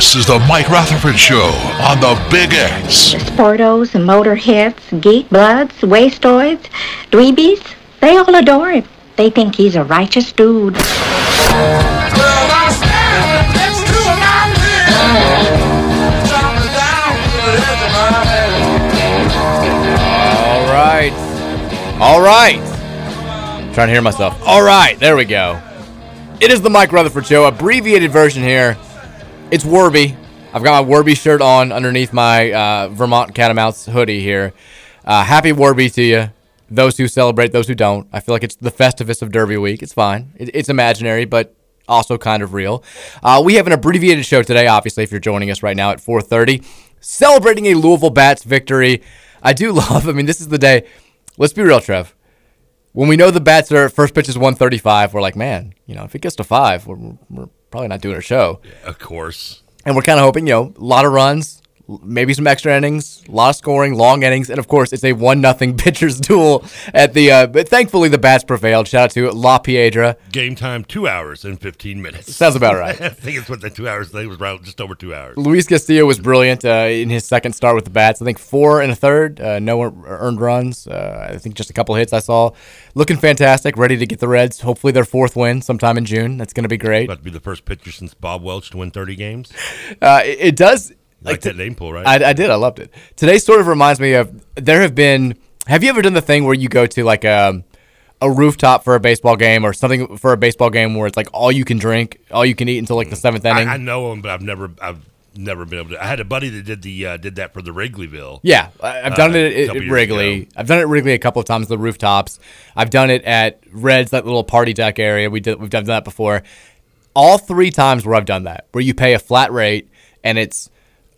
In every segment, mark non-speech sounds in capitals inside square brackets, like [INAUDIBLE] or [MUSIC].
This is the Mike Rutherford Show on the Big X. Sportos, motorheads, geek bloods, wastoids, dweebies, they all adore him. They think he's a righteous dude. All right. All right. trying to hear myself. All right, there we go. It is the Mike Rutherford Show, abbreviated version here. It's Warby. I've got my Warby shirt on underneath my uh, Vermont Catamounts hoodie here. Uh, happy Warby to you. Those who celebrate, those who don't. I feel like it's the Festivus of Derby Week. It's fine. It, it's imaginary, but also kind of real. Uh, we have an abbreviated show today, obviously, if you're joining us right now at 4.30, celebrating a Louisville Bats victory. I do [LAUGHS] love, I mean, this is the day. Let's be real, Trev. When we know the Bats are first pitch is 135, we're like, man, you know, if it gets to five, we're, we're probably not doing a show. Yeah, of course. And we're kind of hoping, you know, a lot of runs, maybe some extra innings, a lot of scoring, long innings, and of course, it's a one nothing [LAUGHS] pitchers duel at the. Uh, but thankfully, the bats prevailed. Shout out to La Piedra. Game time two hours and fifteen minutes. Sounds about right. [LAUGHS] I think it's what the two hours. I think it was around just over two hours. Luis Castillo was brilliant uh, in his second start with the bats. I think four and a third, uh, no earned runs. Uh, I think just a couple hits I saw. Looking fantastic, ready to get the Reds. Hopefully, their fourth win sometime in June. That's going to be great. About to be the first pitcher since Bob Welch to win thirty games. Uh, it, it does. Like, like that name pool, right? I, I, did. I loved it. Today sort of reminds me of there have been. Have you ever done the thing where you go to like a a rooftop for a baseball game or something for a baseball game where it's like all you can drink, all you can eat until like the seventh inning? I, I know them, but I've never. I've never been able to. I had a buddy that did the uh, did that for the Wrigleyville. Yeah, I've done uh, it at, at Wrigley. Ago. I've done it at Wrigley a couple of times. The rooftops. I've done it at Reds, that little party deck area. We did. We've done that before. All three times where I've done that, where you pay a flat rate and it's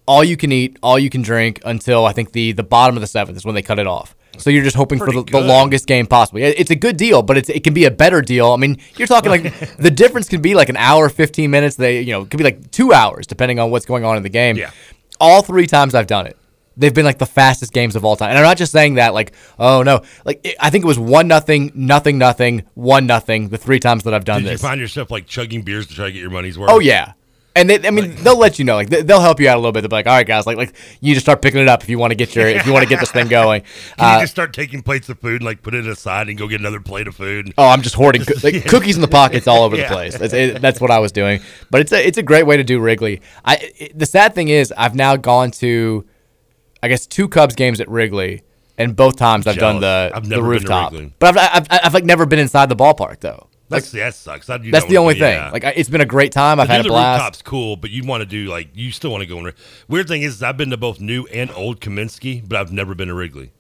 all you can eat, all you can drink until I think the the bottom of the seventh is when they cut it off. So you're just hoping Pretty for the, the, longest game possible. It's a good deal, but it's it can be a better deal. I mean, you're talking like [LAUGHS] the difference can be like an hour, 15 minutes. They you know it could be like two hours depending on what's going on in the game. Yeah. All three times I've done it, they've been like the fastest games of all time. And I'm not just saying that like oh no, like it, I think it was one nothing, nothing, nothing, one nothing. The three times that I've done Did this. you find yourself like chugging beers to try to get your money's worth? Oh yeah. And they, I mean, they'll let you know. Like they'll help you out a little bit. They'll be like, "All right, guys, like like you just start picking it up if you want to get your if you want to get this thing going." [LAUGHS] Can uh, you just start taking plates of food and like put it aside and go get another plate of food? Oh, I'm just hoarding [LAUGHS] co- like, cookies in the pockets all over [LAUGHS] yeah. the place. That's, it, that's what I was doing. But it's a it's a great way to do Wrigley. I it, the sad thing is I've now gone to, I guess two Cubs games at Wrigley, and both times I've done the the rooftop. But I've, I've I've like never been inside the ballpark though. That's, like, that sucks. That, that's the only thing. Yeah. Like it's been a great time. I've had a blast. Rooftop's cool, but you want to do like you still want to go in. Weird thing is, I've been to both new and old Comiskey, but I've never been to Wrigley.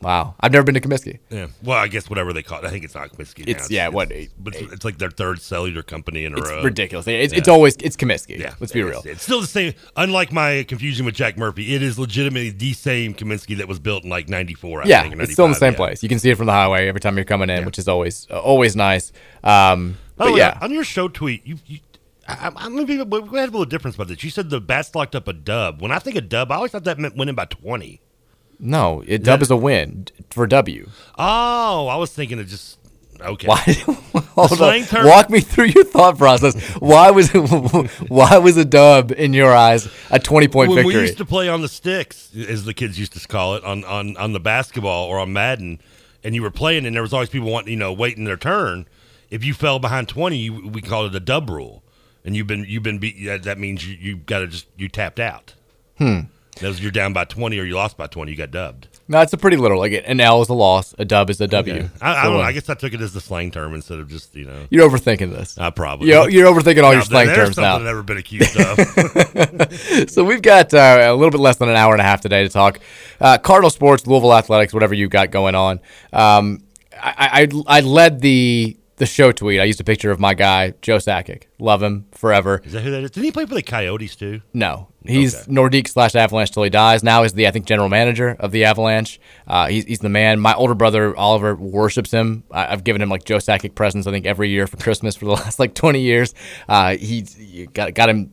Wow, I've never been to Comiskey. Yeah, well, I guess whatever they call it, I think it's not Comiskey. It's, it's yeah, what? Eight, but it's, it's, like their third cellular company in a it's row. Ridiculous. It's, yeah. it's always it's Comiskey. Yeah, let's be real. It's still the same. Unlike my confusion with Jack Murphy, it is legitimately the same Comiskey that was built in like '94. Yeah, think, it's still in the same place. You can see it from the highway every time you're coming in, which is always uh, always nice. Um, but yeah, on your show tweet, you. you I, I'm gonna be. We had a little difference about this. You said the bats locked up a dub. When I think of dub, I always thought that meant winning by twenty. No, it dub is a win for W. Oh, I was thinking of just okay. Why? [LAUGHS] hold on. Term, Walk me through your thought process. Why was [LAUGHS] why was a dub in your eyes a twenty point when victory? We used to play on the sticks, as the kids used to call it, on on on the basketball or on Madden, and you were playing, and there was always people wanting you know waiting their turn. If you fell behind twenty, you, we called it a dub rule, and you've been you've been beat. That means you you got to just you tapped out. Hmm. Was you're down by twenty or you lost by twenty. You got dubbed. No, it's a pretty literal. Like an L is a loss, a dub is a W. Okay. I, I So, don't know. uh, I guess I took it as the slang term instead of just you know. You're overthinking this. I probably. You're, you're overthinking all your slang terms now. I've never been accused of. [LAUGHS] so we've got uh, a little bit less than an hour and a half today to talk uh, Cardinal sports, Louisville athletics, whatever you've got going on. Um, I, I I led the the show tweet. I used a picture of my guy Joe Sakic. Love him forever. Is that who that is? Did he play for the Coyotes too? No, he's Nordique slash Avalanche till he dies. Now is the I think general manager of the Avalanche. Uh, he's he's the man. My older brother Oliver worships him. I, I've given him like Joe Sakic presents I think every year for Christmas for the [LAUGHS] last like twenty years. Uh, he he got got him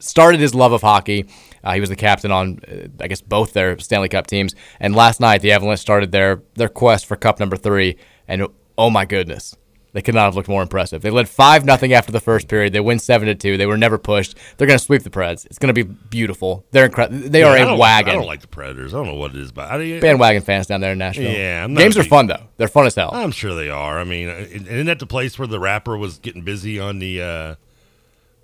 started his love of hockey. Uh, he was the captain on, uh, I guess, both their Stanley Cup teams. And last night, the Avalanche started their their quest for Cup number three. And oh my goodness, they could not have looked more impressive. They led five nothing after the first period. They win seven to two. They were never pushed. They're going to sweep the Preds. It's going to be beautiful. They're incredible. They Yeah, are a wagon. I don't like the Predators. I don't know what it is, but I, bandwagon fans down there in Nashville. Yeah, I'm not games a are fun though. They're fun as hell. I'm sure they are. I mean, isn't that the place where the rapper was getting busy on the uh,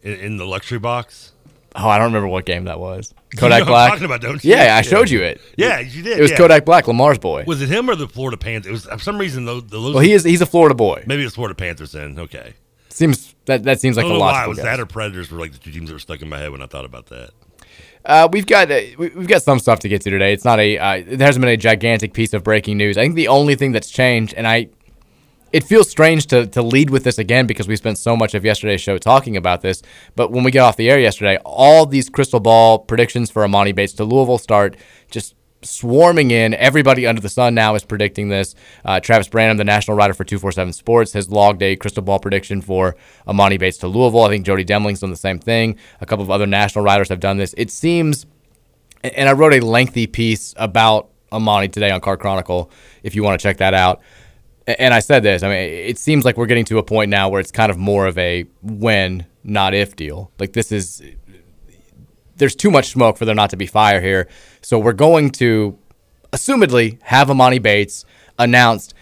in, in the luxury box? Oh, I don't remember what game that was. You Kodak know what I'm Black. talking about, don't you? Yeah, I showed you it. Yeah, you did, It was yeah. Kodak Black, Lamar's boy. Was it him or the Florida Panthers? It was for some reason though. The, Well, he is. He's a Florida boy. Maybe it's Florida Panthers then. Okay. Seems that that seems like I the don't know why was guess. that or Predators were like the two teams that were stuck in my head when I thought about that. Uh, we've got uh, we- we've got some stuff to get to today. It's not a uh, there hasn't been a gigantic piece of breaking news. I think the only thing that's changed, and I it feels strange to to lead with this again because we spent so much of yesterday's show talking about this. But when we get off the air yesterday, all these crystal ball predictions for Emoni Bates to Louisville start just swarming in. Everybody under the sun now is predicting this. Uh, Travis Branham, the national writer for 247 Sports, has logged a crystal ball prediction for Emoni Bates to Louisville. I think Jody Demling's done the same thing. A couple of other national writers have done this. It seems, and I wrote a lengthy piece about Emoni today on Card Chronicle if you want to check that out. And I said this. I mean, it seems like we're getting to a point now where it's kind of more of a when, not if deal. Like this is there's too much smoke for there not to be fire here. So we're going to, assumedly, have Emoni Bates announced.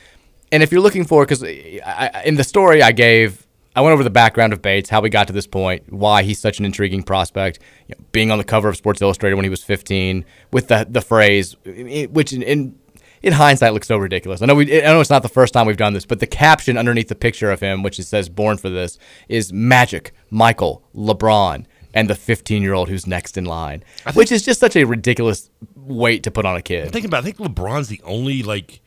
And if you're looking for, because in the story I gave, I went over the background of Bates, how we got to this point, why he's such an intriguing prospect, you know, being on the cover of Sports Illustrated when he was 15, with the the phrase, which in, in in hindsight looks so ridiculous. I know we, I know it's not the first time we've done this, but the caption underneath the picture of him, which it says "Born for this," is Magic, Michael, LeBron, and the 15 year old who's next in line, which is just such a ridiculous weight to put on a I'm kid. thinking about. I think LeBron's the only like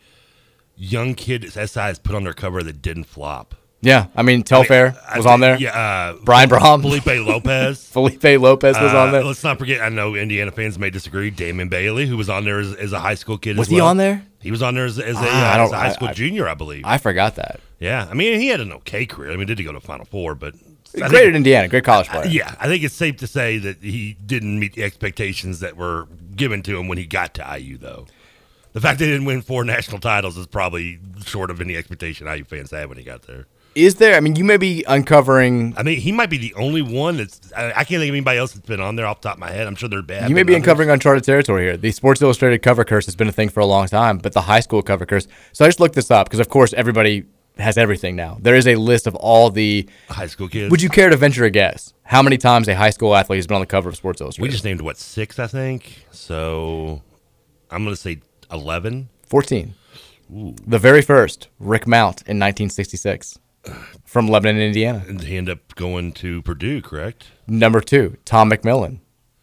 young kid that SI has put on their cover that didn't flop. Yeah, I mean Telfair I was on there. Yeah, uh, Brian Brohm, Felipe Lopez. [LAUGHS] Felipe Lopez was Uh, on there. Let's not forget. I know Indiana fans may disagree. Damon Bailey, who was on there as, as a high school kid. Was as he well. on there? He was on there as, as, a, Ah, uh, as a high school I- junior, I believe. I forgot that. yeah, I mean, he had an okay career. I mean, did he go to Final Four? But Great think- at Indiana, great college player. Yeah, I think it's safe to say that he didn't meet the expectations that were given to him when he got to IU, though. The fact they didn't win four national titles is probably short of any expectation IU fans had when he got there. Is there? I mean, you may be uncovering. I mean, he might be the only one that's. I, I can't think of anybody else that's been on there off the top of my head. I'm sure they're bad. You may be uncovering uncharted territory here. The Sports Illustrated cover curse has been a thing for a long time, but the high school cover curse. So I just looked this up because, of course, everybody has everything now. There is a list of all the high school kids. Would you care to venture a guess how many times a high school athlete has been on the cover of Sports Illustrated? We just named what six, I think. So I'm going to say eleven. 14. The very first, Rick Mount in 1966 from Lebanon, Indiana. And he ended up going to Purdue, correct? Number two, Tom McMillan,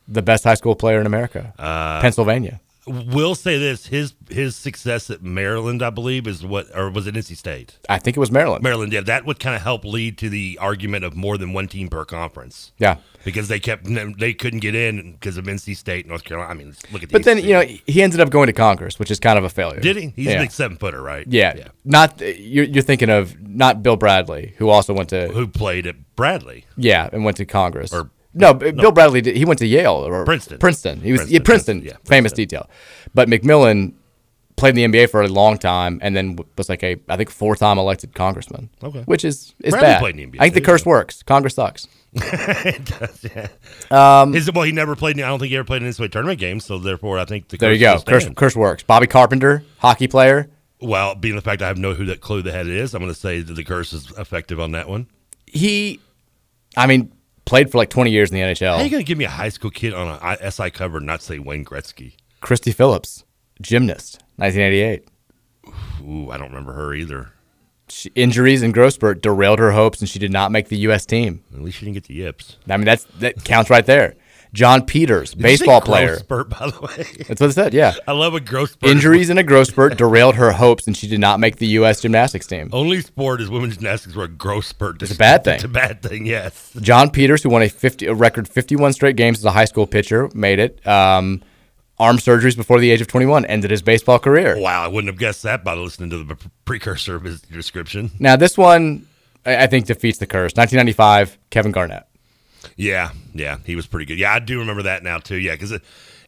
the best high school player in America, Uh, Pennsylvania. Will say this: his his success at Maryland, I believe, is what, or was it NC State? I think it was Maryland. Maryland, yeah, that would kind of help lead to the argument of more than one team per conference. Yeah. because they kept they couldn't get in because of NC State, North Carolina. I mean, look at. But then, you know, he ended up going to Congress, which is kind of a failure. did he? He's yeah. a big seven footer, right? Yeah. Not you're, you're thinking of not Bill Bradley, who also went to Who played at Bradley? yeah and went to Congress. Or- no, B- Bill Bradley did, he went to Yale or Princeton. Princeton. He was Princeton, yeah, Princeton. Princeton, yeah, famous detail. But McMillan played in the NBA for a long time and then was like a I think four time elected congressman. Okay. which is is Bradley bad. played in the NBA I think the curse so. works. Congress sucks. [LAUGHS] it does, yeah. Um, Is it, well, he never played. I don't think he ever played an NCAA tournament game, so therefore, I think the there you go. Curse, curse works. Bobby Carpenter, hockey player. Well, being the fact I have no who that clue the head is, I'm going to say that the curse is effective on that one. He, I mean, played for like 20 years in the NHL. How are you going to give me a high school kid on an SI cover and not say Wayne Gretzky? Kristie Phillips, gymnast. 1988. Ooh, I don't remember her either. She, injuries and growth spurt derailed her hopes, and she did not make the U.S. team. At least she didn't get the yips. I mean, that's that counts right there. Jon Peters, Did baseball player. Spurt, by the way. [LAUGHS] That's what it said. Yeah. I love a growth spurt. Injuries and a growth spurt derailed her hopes, and she did not make the U.S. gymnastics team. Only sport is women's gymnastics where a growth spurt. It's a bad thing. It's a bad thing. Yes. Jon Peters, who won a 50, a record 51 straight games as a high school pitcher, made it. Um, arm surgeries before the age of 21 ended his baseball career. Wow, I wouldn't have guessed that by listening to the precursor of his description. Now, this one, I I think, defeats the curse. 1995, Kevin Garnett. Yeah, yeah, he was pretty good. Yeah, I do remember that now too. Yeah, because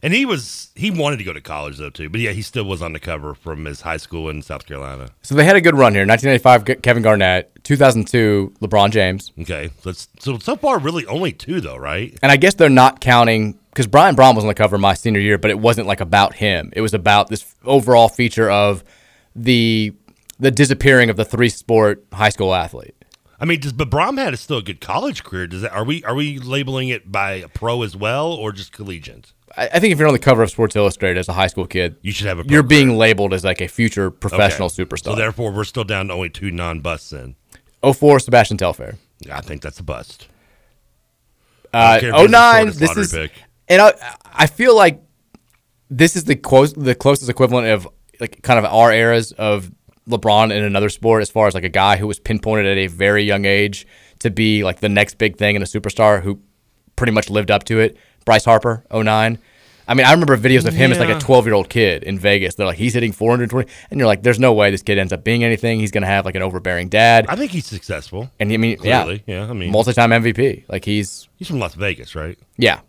and he was he wanted to go to college though too, but yeah, he still was on the cover from his high school in South Carolina. So they had a good run here. 1995, Kevin Garnett. 2002, LeBron James. Okay, let's so so far really only two though, right? And I guess they're not counting because Brian Brohm was on the cover my senior year, but it wasn't like about him. It was about this overall feature of the the disappearing of the three sport high school athlete. I mean, does but Brohm had is still a good college career. Does that are we are we labeling it by a pro as well or just collegiate? I, I think if you're on the cover of Sports Illustrated as a high school kid, You should have a You're being labeled as like a future professional Okay. superstar. So therefore, we're still down to only two non busts. Then 04, Sebastian Telfair. I think that's a bust. Uh, don't care if he's the 09, this is, pick. and I, I feel like this is the close, the closest equivalent of like kind of our eras of LeBron in another sport, as far as like a guy who was pinpointed at a very young age to be like the next big thing and a superstar who pretty much lived up to it. Bryce Harper, 09. I mean, I remember videos of him as like a 12 year old kid in Vegas. They're like, he's hitting 420. And you're like, there's no way this kid ends up being anything. He's going to have like an overbearing dad. I think he's successful. And I mean, Clearly, yeah, yeah, I mean- multi time MVP. Like he's He's from Las Vegas, right? yeah.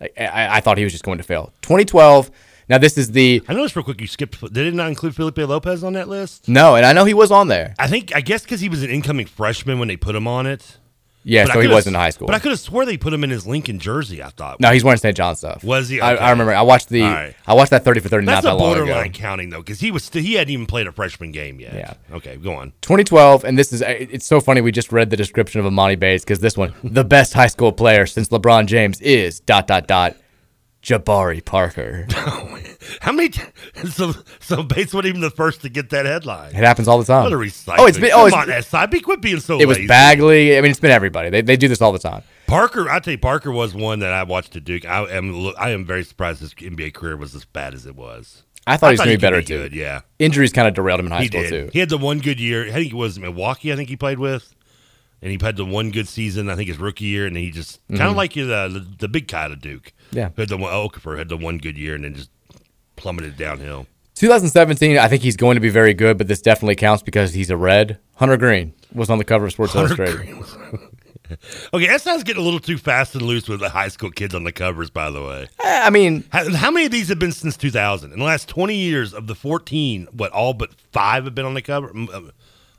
I, I, I thought he was just going to fail. 2012. Now this is the I noticed real quick you skipped. They did not include Felipe Lopez on that list? no, and I know he was on there. I think I guess because he was an incoming freshman when they put him on it. Yeah, But so he was in high school. But I could have swore they put him in his Lincoln jersey. I thought. No, he's wearing St. John stuff. Was he? I, Okay. I remember. I watched the. Right. I watched that 30 for 30 That's not that long borderline ago. counting though, because he was still, he hadn't even played a freshman game yet. Yeah. Okay, go on. 2012, and this is it's so funny. We just read the description of Emoni Bates because this one, the best high school player since LeBron James is dot dot dot, Jabari Parker. [LAUGHS] How many? T- so so Bates wasn't even the first to get that headline. It happens all the time. What a recycling. Oh, it's been. Oh, Come Oh, it's, on, SI. Quit being so. it was. Bagley. I mean, it's been everybody. They, they do this all the time. Parker, I tell you, Parker was one that I watched at Duke. I am I am very surprised his NBA career was as bad as it was. I thought he was going to be better too. Good, yeah, Injuries kind of derailed him in high he school did. too. He had the one good year. I think it was Milwaukee. I think he played with, and he had the one good season. I think his rookie year, and he just kind of Mhm. like the, the the big guy to Duke. Yeah. had the one Okafor had the one good year, and then just plummeted downhill. 2017, I think he's going to be very good, but this definitely counts because he's a red. Hunter Greene was on the cover of Sports Hunter Illustrated. [LAUGHS] Okay, that sounds getting a little too fast and loose with the high school kids on the covers. By the way, Eh, I mean, how, how many of these have been since 2000? In the last 20 years, of the 14, what all but five have been on the cover?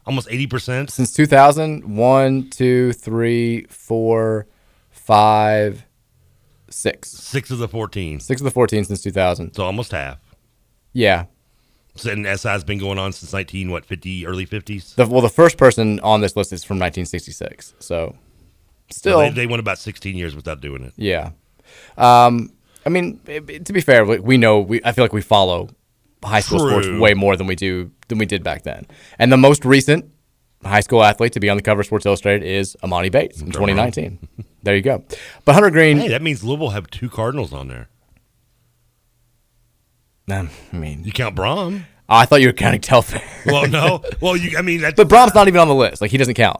Almost 80 percent. since 2000, one, two, three, four, five, six. Six of the 14, Six of the 14 since 2000. so almost half. Yeah. So, and SI's been going on since 19 what 50 early 50s. The, well, the first person on this list is from 1966. So still, they, they went about 16 years without doing it. yeah. Um, I mean, it- it- to be fair, we, we know, we, I feel like we follow high school sports way more than we do than we did back then. And the most recent high school athlete to be on the cover of Sports Illustrated is Emoni Bates in 2019. there you go. But Hunter Greene, Hey, that means Louisville have two Cardinals on there. I mean, You count Brohm? I thought you were counting Telfair. Well, no. [LAUGHS] Well, you. I mean, that's, but Brohm's not even on the list. Like he doesn't count.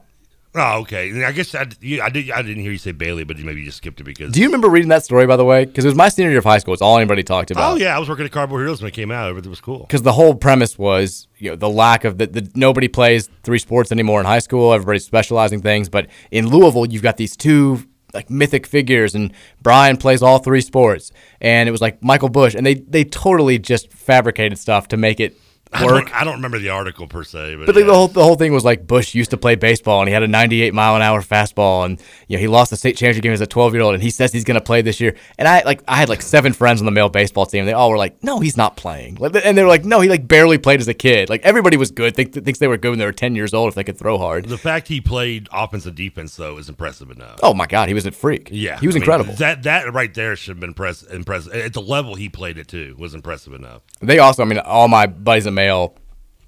Oh, okay. I guess I, you, I did. I didn't hear you say Bailey, but you maybe you just skipped it because. Do you remember reading that story by the way? Because it was my senior year of high school. It's all anybody talked about. Oh yeah, I was working at Cardboard Heroes when it came out. Everything was cool. because the whole premise was you know the lack of the, the nobody plays three sports anymore in high school. Everybody's specializing things, but in Louisville, you've got these two like mythic figures, and Brian plays all three sports, and it was like Michael Bush, and they they totally just fabricated stuff to make it I don't, I don't remember the article per se, but, But like, yeah. the whole the whole thing was like Bush used to play baseball and he had a 98 mile an hour fastball and you know he lost the state championship game as a 12 year old and he says he's going to play this year. And I like I had like seven friends on the male baseball team. and They all were like, no, he's not playing. And they were like, no, he like barely played as a kid. Like everybody was good. Think, thinks they were good when they were 10 years old if they could throw hard. the fact he played offense and defense though is impressive enough. Oh my God, he was a freak. Yeah, he was I mean, incredible. that that right there should have been impress, impressive. At the level he played it to was impressive enough. They also, I mean, all my buddies at Male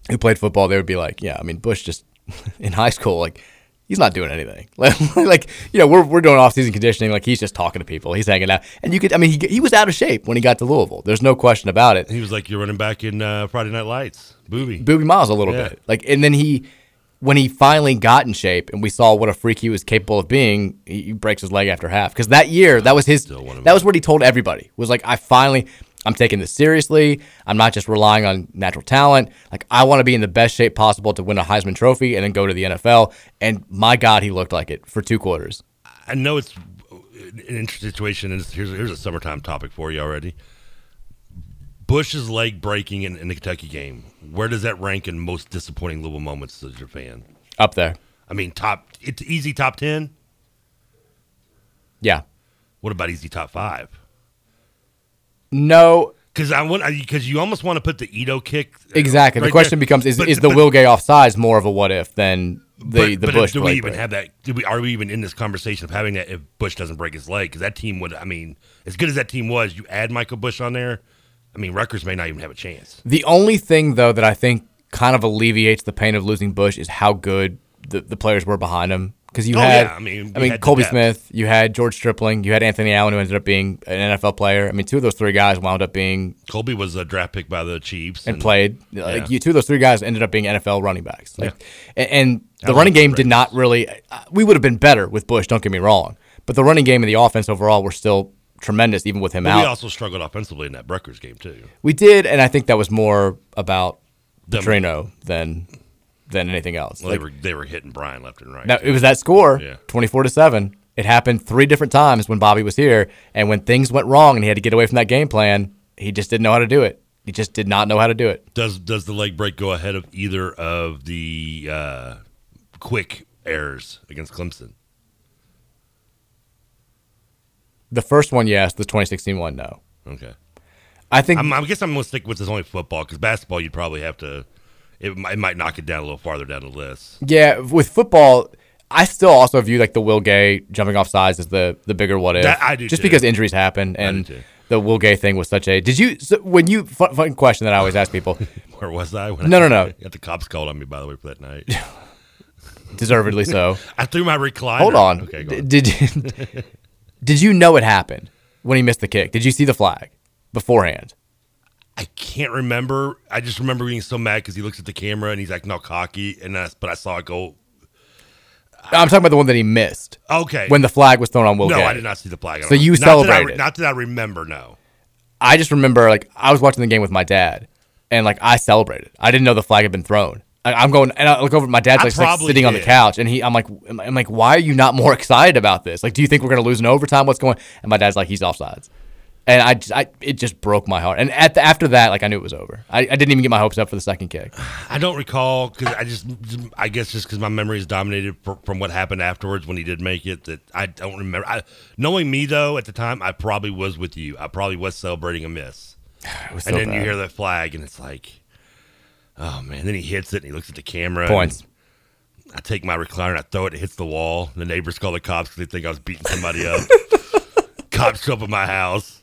who played football, they would be like, yeah, I mean, Bush just [LAUGHS] in high school, like, he's not doing anything. [LAUGHS] like, you know, we're, we're doing off season conditioning. Like, he's just talking to people. He's hanging out. And you could, I mean, he, he was out of shape when he got to Louisville. There's no question about it. He was like you're running back in uh, Friday Night Lights, Boobie. Boobie Miles a little Yeah. bit. Like, and then he, when he finally got in shape and we saw what a freak he was capable of being, he, he breaks his leg after half. Because that year, that was his, that was what he told everybody. Was like, I finally, I'm taking this seriously. I'm not just relying on natural talent. Like, I want to be in the best shape possible to win a Heisman Trophy and then go to the NFL. And my God, he looked like it for two quarters. I know it's an interesting situation, and here's here's a summertime topic for you already. Bush's leg breaking in, in the Kentucky game. Where does that rank in most disappointing Louisville moments as your fan? Up there. I mean, top. It's easy top ten. Yeah. What about easy top five? No. Because I want because you almost want to put the Ito kick uh, Exactly. the question there. becomes: Is, But- is the but- Will Gay offsides more of a what if than the but, the but Bush? do we even break? have that? Do we are we even in this conversation of having that if Bush doesn't break his leg? Because that team would. I mean, as good as that team was, you add Michael Bush on there. I mean, Rutgers may not even have a chance. The only thing though that I think kind of alleviates the pain of losing Bush is how good the, the players were behind him. Because you Oh, had, yeah, I mean, I mean, had Kolby. Smith, you had George Stripling, you had Anthony Allen, who ended up being an NFL player. I mean, two of those three guys wound up being Kolby was a draft pick by the Chiefs and, played. Like you, two of those three guys ended up being NFL running backs. Like, and, and the That running game did not really. uh, We would have been better with Bush. Don't get me wrong, but the running game and the offense overall were still tremendous, even with him But out. we also struggled offensively in that Rutgers game too. We did, and I think that was more about Petrino than than anything else. Well, Like, they were they were hitting Brian left and right. now, it was that score, Yeah. twenty four to seven. It happened three different times when Bobby was here, and when things went wrong and he had to get away from that game plan, he just didn't know how to do it. He just did not know how to do it. Does does the leg break go ahead of either of the uh, quick errors against Clemson? The first one, yes. The 2016 one, no. Okay. I think I'm, I guess I'm gonna stick with this only football because basketball you'd probably have to. It, might- it might knock it down a little farther down the list. Yeah, with football, I still also view like the Will Gay jumping off sides as the the bigger what if. That- I do just too. because injuries happen and the Will Gay thing was such a. Did you so when you fun, fun question that I always ask people? [LAUGHS] Where was I? When No, I, no, no. Got the cops called on me by the way for that night. [LAUGHS] Deservedly so. [LAUGHS] I threw my recliner. Hold on. Okay, go on. Did did you know it happened when he missed the kick? Did you see the flag beforehand? I can't remember. I just remember being so mad because he looks at the camera and he's acting all cocky, and I, but I saw it go. I'm talking about the one that he missed. Okay. When the flag was thrown on Will no, Gay. I did not see the flag. I So you that I celebrated. not that I remember. No. I just remember like I was watching the game with my dad, and like I celebrated. I didn't know the flag had been thrown. I, I'm going and I look over. My dad's like, like, sitting on the couch, and he. I'm like, I'm I'm like, why are you not more [LAUGHS] excited about this? Like, do you think we're gonna lose in overtime? What's going? And my dad's like, he's offsides. And I, I, it just broke my heart. And at the, after that, like I knew it was over. I, I didn't even get my hopes up for the second kick. [SIGHS] I don't recall because I just, I guess just because my memory is dominated fr- from what happened afterwards when he did make it. That I don't remember. I, knowing me though, at the time, I probably was with you. I probably was celebrating a miss. [SIGHS] and so then you hear that flag, and it's like, oh man. Then he hits it, and he looks at the camera. Points. I take my recliner and I throw it. It hits the wall. The neighbors call the cops because they think I was beating somebody up. [LAUGHS] cops show up at my house,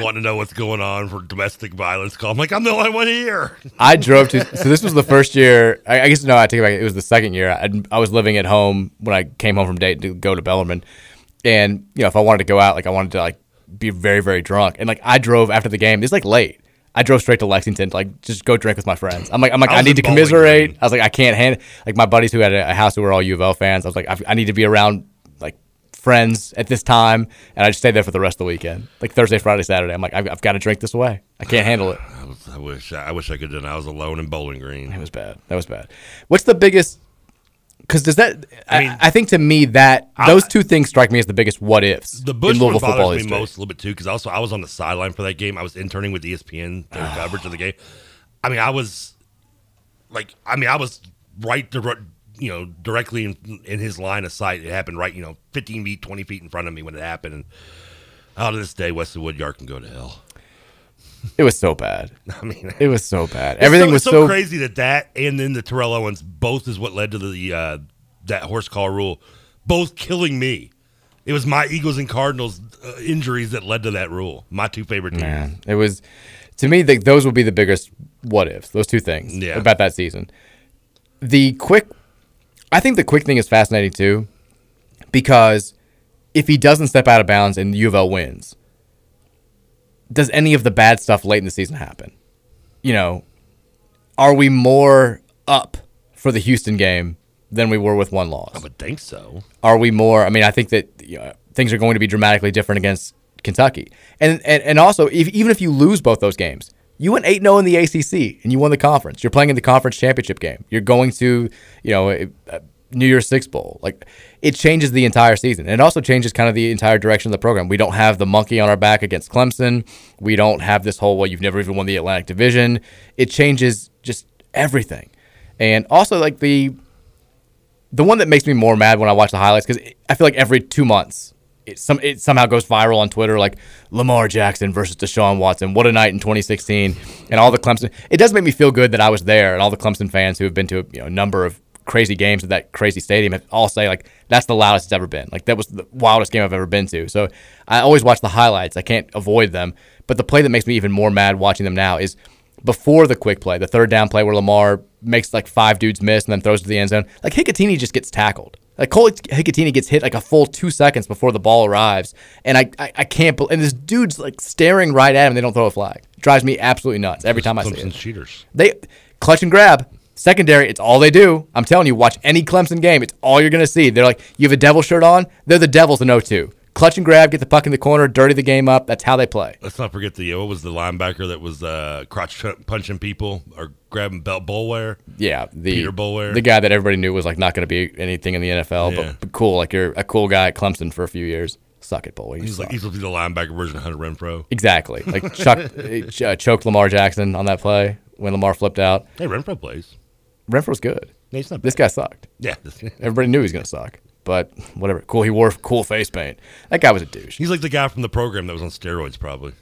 wanting to know what's going on for domestic violence. Call. I'm like, I'm the only one here. [LAUGHS] I drove to. So this was the first year. I, I guess no, I take it back. It was the second year. I, I was living at home when I came home from Dayton to go to Bellarmine, and you know, if I wanted to go out, like I wanted to like be very very drunk, and like I drove after the game. It's like late. I drove straight to Lexington to like just go drink with my friends. I'm like I'm like I I, need to commiserate. Green. I was like I can't hand like my buddies who had a, a house who were all U of L fans. I was like I, I need to be around friends at this time, and I just stayed there for the rest of the weekend, like Thursday, Friday, Saturday. I'm like I've, I've got to drink this away. I can't handle it. I, was, I wish I wish I could have done. I was alone in Bowling Green. It was bad. That was bad. What's the biggest? Because does that? I, mean- I, think to me that those two things strike me as the biggest what ifs The Bush in Louisville football bothers me history. most a little bit too because also I was on the sideline for that game. I was interning with ESPN doing [SIGHS] coverage of the game. I mean, I was like, I mean, I was right, dir- you know, directly in, in his line of sight. It happened right, you know, 15 feet, 20 feet in front of me when it happened. And out of this day, Wesley Woodyard can go to hell. It was so bad. [LAUGHS] I mean, it was so bad. Everything so, was it's so, crazy that that and then the Terrell Owens both is what led to the uh, that horse collar rule, both killing me. It was my Eagles and Cardinals uh, injuries that led to that rule. My two favorite teams. Man, it was to me. The, those would be the biggest what ifs. Those two things Yeah. about that season. The quick, I think the quick thing is fascinating too, because if he doesn't step out of bounds and U of L wins, does any of the bad stuff late in the season happen? You know, are we more up for the Houston game than we were with one loss? I would think so. are we more? I mean, I think that you know, things are going to be dramatically different against Kentucky, and and, and also if, even if you lose both those games, you went eight 0 in the ACC and you won the conference. You're playing in the conference championship game. You're going to you know a, a New Year's Six bowl. Like it changes the entire season, and it also changes kind of the entire direction of the program. We don't have the monkey on our back against Clemson. We don't have this whole well, you've never even won the Atlantic Division. It changes just everything, and also like the the one that makes me more mad when I watch the highlights because I feel like every two months it some it somehow goes viral on Twitter like Lamar Jackson versus Deshaun Watson. What a night in 2016, and all the Clemson. It does make me feel good that I was there, and all the Clemson fans who have been to you know, a number of crazy games at that crazy stadium have all say like that's the loudest it's ever been. Like that was the wildest game I've ever been to. So I always watch the highlights. I can't avoid them. But the play that makes me even more mad watching them now is before the quick play, the third down play where Lamar makes like five dudes miss and then throws to the end zone. Like Hikutini just gets tackled. Like Cole Hikutini gets hit like a full two seconds before the ball arrives, and I I, I can't believe. And this dude's like staring right at him. They don't throw a flag. drives me absolutely nuts every time I see it. cheaters. They clutch and grab. Secondary, it's all they do. I'm telling you, watch any Clemson game. It's all you're going to see. They're like, you have a devil shirt on. They're the Devils in 02. Clutch and grab, get the puck in the corner, dirty the game up. That's how they play. Let's not forget the what was the linebacker that was uh, crotch punching people or grabbing belt Boulware. Yeah, the Peter Boulware. the guy that everybody knew was like not going to be anything in the NFL, Yeah. but, but cool. Like you're a cool guy at Clemson for a few years. Suck it. You He's like suck. he's to be the linebacker version of Hunter Renfrow. exactly like [LAUGHS] Chuck uh, choked Lamar Jackson on that play when Lamar flipped out. Hey, Renfrow plays. Renfrow's good. He's not This guy sucked. Yeah, Everybody knew he was going to suck, but whatever. Cool. He wore cool face paint. That guy was a douche. he's like the guy from the program that was on steroids, probably.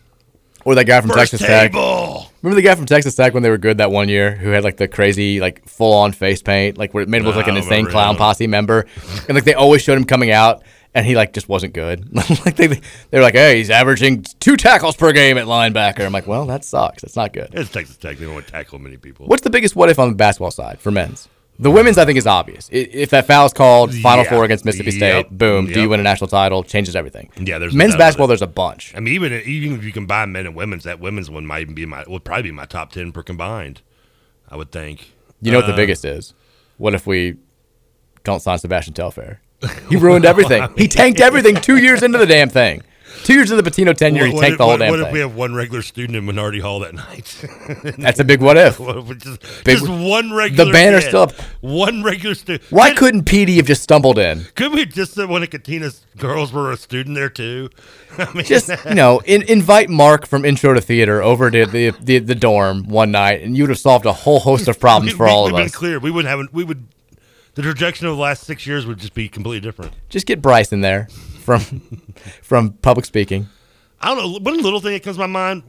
Or that guy from First Texas Tech. Remember the guy from Texas Tech when they were good that one year who had like the crazy like full on face paint, like where it made him look No, like an insane clown him. posse member, and like they always showed him coming out. And he like just wasn't good. [LAUGHS] like they, they were like, "Hey, he's averaging two tackles per game at linebacker." I'm like, "Well, that sucks. That's not good." It's Texas Tech. They don't want to tackle many people. What's the biggest what if on the basketball side for men's? The women's, I think, is obvious. If that foul is called, Final Yeah. Four against Mississippi Yep. State, boom, do you win a national title? Changes everything. Yeah, there's men's basketball. There's a bunch. I mean, even even if you combine men and women's, that women's one might even be my would probably be my top ten per combined. I would think. You know what the Uh, biggest is? What if we don't sign Sebastian Telfair? [LAUGHS] He ruined everything. He tanked everything two years into the damn thing. Two years into the Pitino tenure, What, what tanked if, the whole what, damn what thing. if we have one regular student in Minardi Hall that night? [LAUGHS] That's a big what if. [LAUGHS] Just, Big- just one regular. the banner's still up. One regular student. Why couldn't PD have just stumbled in? Could we just one of Katina's girls were a student there too? [LAUGHS] I mean, Just you know, in, invite Mark from Intro to Theater over to the, the the dorm one night, and you would have solved a whole host of problems we, for we, all of been us. clear. We wouldn't have. We would. The trajectory of the last six years would just be completely different. Just get Bryce in there from from public speaking. I don't know. One little thing that comes to my mind: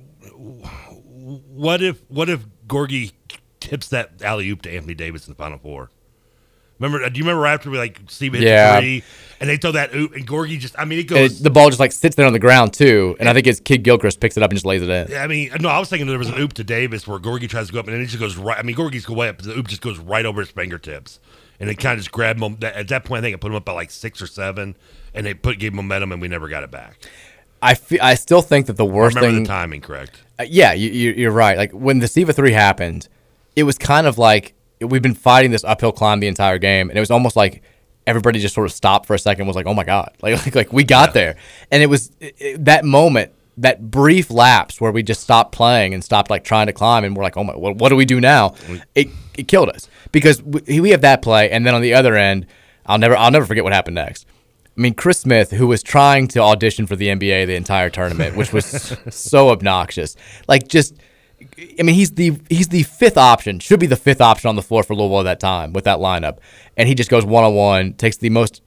what if what if Gorgui tips that alley oop to Anthony Davis in the Final Four? Remember? Uh, do you remember after we like Steve hit Yeah. three and they throw that oop and Gorgui just? I mean, it goes. it- the ball just like sits there on the ground too, and I think his kid Gilchrist picks it up and just lays it in. Yeah, I mean, uh, no, I was thinking there was an oop to Davis where Gorgui tries to go up and then it just goes right. I mean, Gorgui's go way up, but the oop just goes right over his fingertips, and it kind of just grabbed them. At that point, I think it put them up by like six or seven, and they put gave momentum, and we never got it back. I fe- I still think that the worst Remember thing. the timing, correct? Uh, yeah, you, you, you're right. Like when the Siva three happened, it was kind of like we've been fighting this uphill climb the entire game, and it was almost like everybody just sort of stopped for a second, and was like, "Oh my god!" Like like, [LAUGHS] like we got there, and it was it- that moment, that brief lapse where we just stopped playing and stopped like trying to climb, and we're like, "Oh my, what, what do we do now?" Mm. It it killed us because we, we have that play, and then on the other end, I'll never I'll never forget what happened next. I mean, Chris Smith, who was trying to audition for the NBA the entire tournament, which was [LAUGHS] so obnoxious. Like, just I mean, he's the he's the fifth option. Should be the fifth option on the floor for Louisville at that time with that lineup, and he just goes one on one, takes the most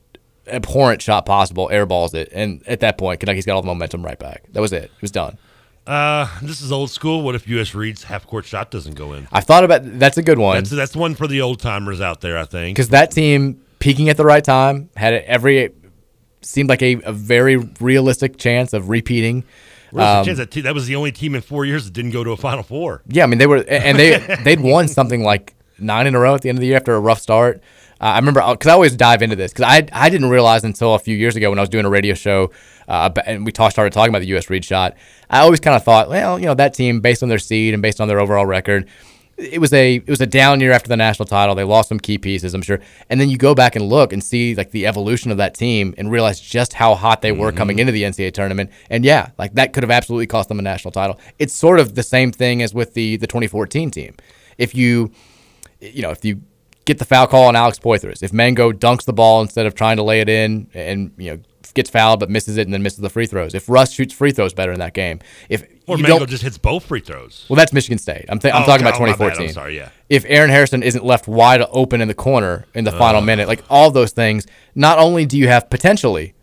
abhorrent shot possible, airballs it, and at that point, Kentucky's got all the momentum right back. That was it. It was done. Uh, this is old school. What if U.S. Reed's half court shot doesn't go in? I've thought about that's a good one. That's that's one for the old timers out there. I think because that team peaking at the right time had every seemed like a, a very realistic chance of repeating. Um, that, that was the only team in four years that didn't go to a Final Four. Yeah, I mean they were, and they [LAUGHS] they'd won something like nine in a row at the end of the year after a rough start. Uh, I remember because I always dive into this because I I didn't realize until a few years ago when I was doing a radio show uh, and we talk, started talking about the U.S. Reed shot. I always kind of thought, well, you know, that team based on their seed and based on their overall record, it was a it was a down year after the national title. They lost some key pieces, I'm sure. And then you go back and look and see like the evolution of that team and realize just how hot they were mm-hmm. coming into the NCAA tournament. And yeah, like that could have absolutely cost them a national title. It's sort of the same thing as with the the 2014 team. If you you know, if you get the foul call on Alex Poythress. If Mangok dunks the ball instead of trying to lay it in and you know gets fouled but misses it and then misses the free throws. If Russ shoots free throws better in that game. If or Mangok just hits both free throws. Well, that's Michigan State. I'm, th- I'm oh, talking okay. about 2014. I'm sorry, yeah. If Aaron Harrison isn't left wide open in the corner in the uh. final minute, like all those things, not only do you have potentially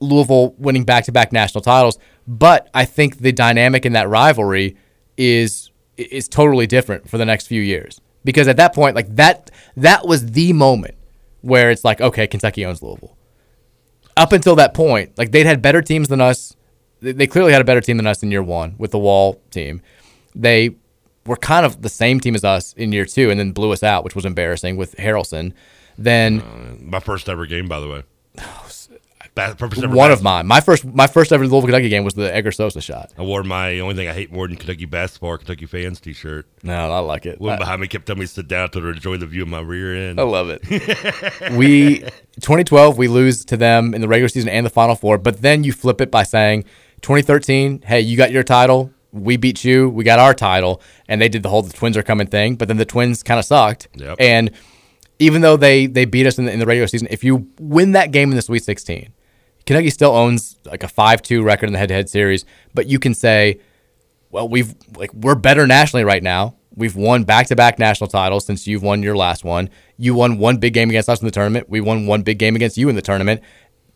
Louisville winning back-to-back national titles, but I think the dynamic in that rivalry is is totally different for the next few years because at that point, like that, that was the moment where it's like, okay, Kentucky owns Louisville. Up until that point, like they'd had better teams than us. They clearly had a better team than us in year one with the Wall team. They were kind of the same team as us in year two, and then blew us out, which was embarrassing with Harrellson. Then uh, my first ever game, by the way. [SIGHS] Oh, one of mine. My first, my first ever Louisville Kentucky game was the Edgar Sosa shot. I wore my only thing I hate more than Kentucky basketball, Kentucky fans T-shirt. No, I like it. Woman behind me kept telling me to sit down to enjoy the view of my rear end. I love it. [LAUGHS] we 2012 we lose to them in the regular season and the Final Four, but then you flip it by saying 2013, hey, you got your title. We beat you. We got our title, and they did the whole the Twins are coming thing. But then the Twins kind of sucked, yep. and even though they they beat us in the, in the regular season, if you win that game in the Sweet 16 Kentucky still owns like a five-two record in the head-to-head series, but you can say, well, we've like we're better nationally right now. We've won back-to-back national titles since you've won your last one. You won one big game against us in the tournament. We won one big game against you in the tournament.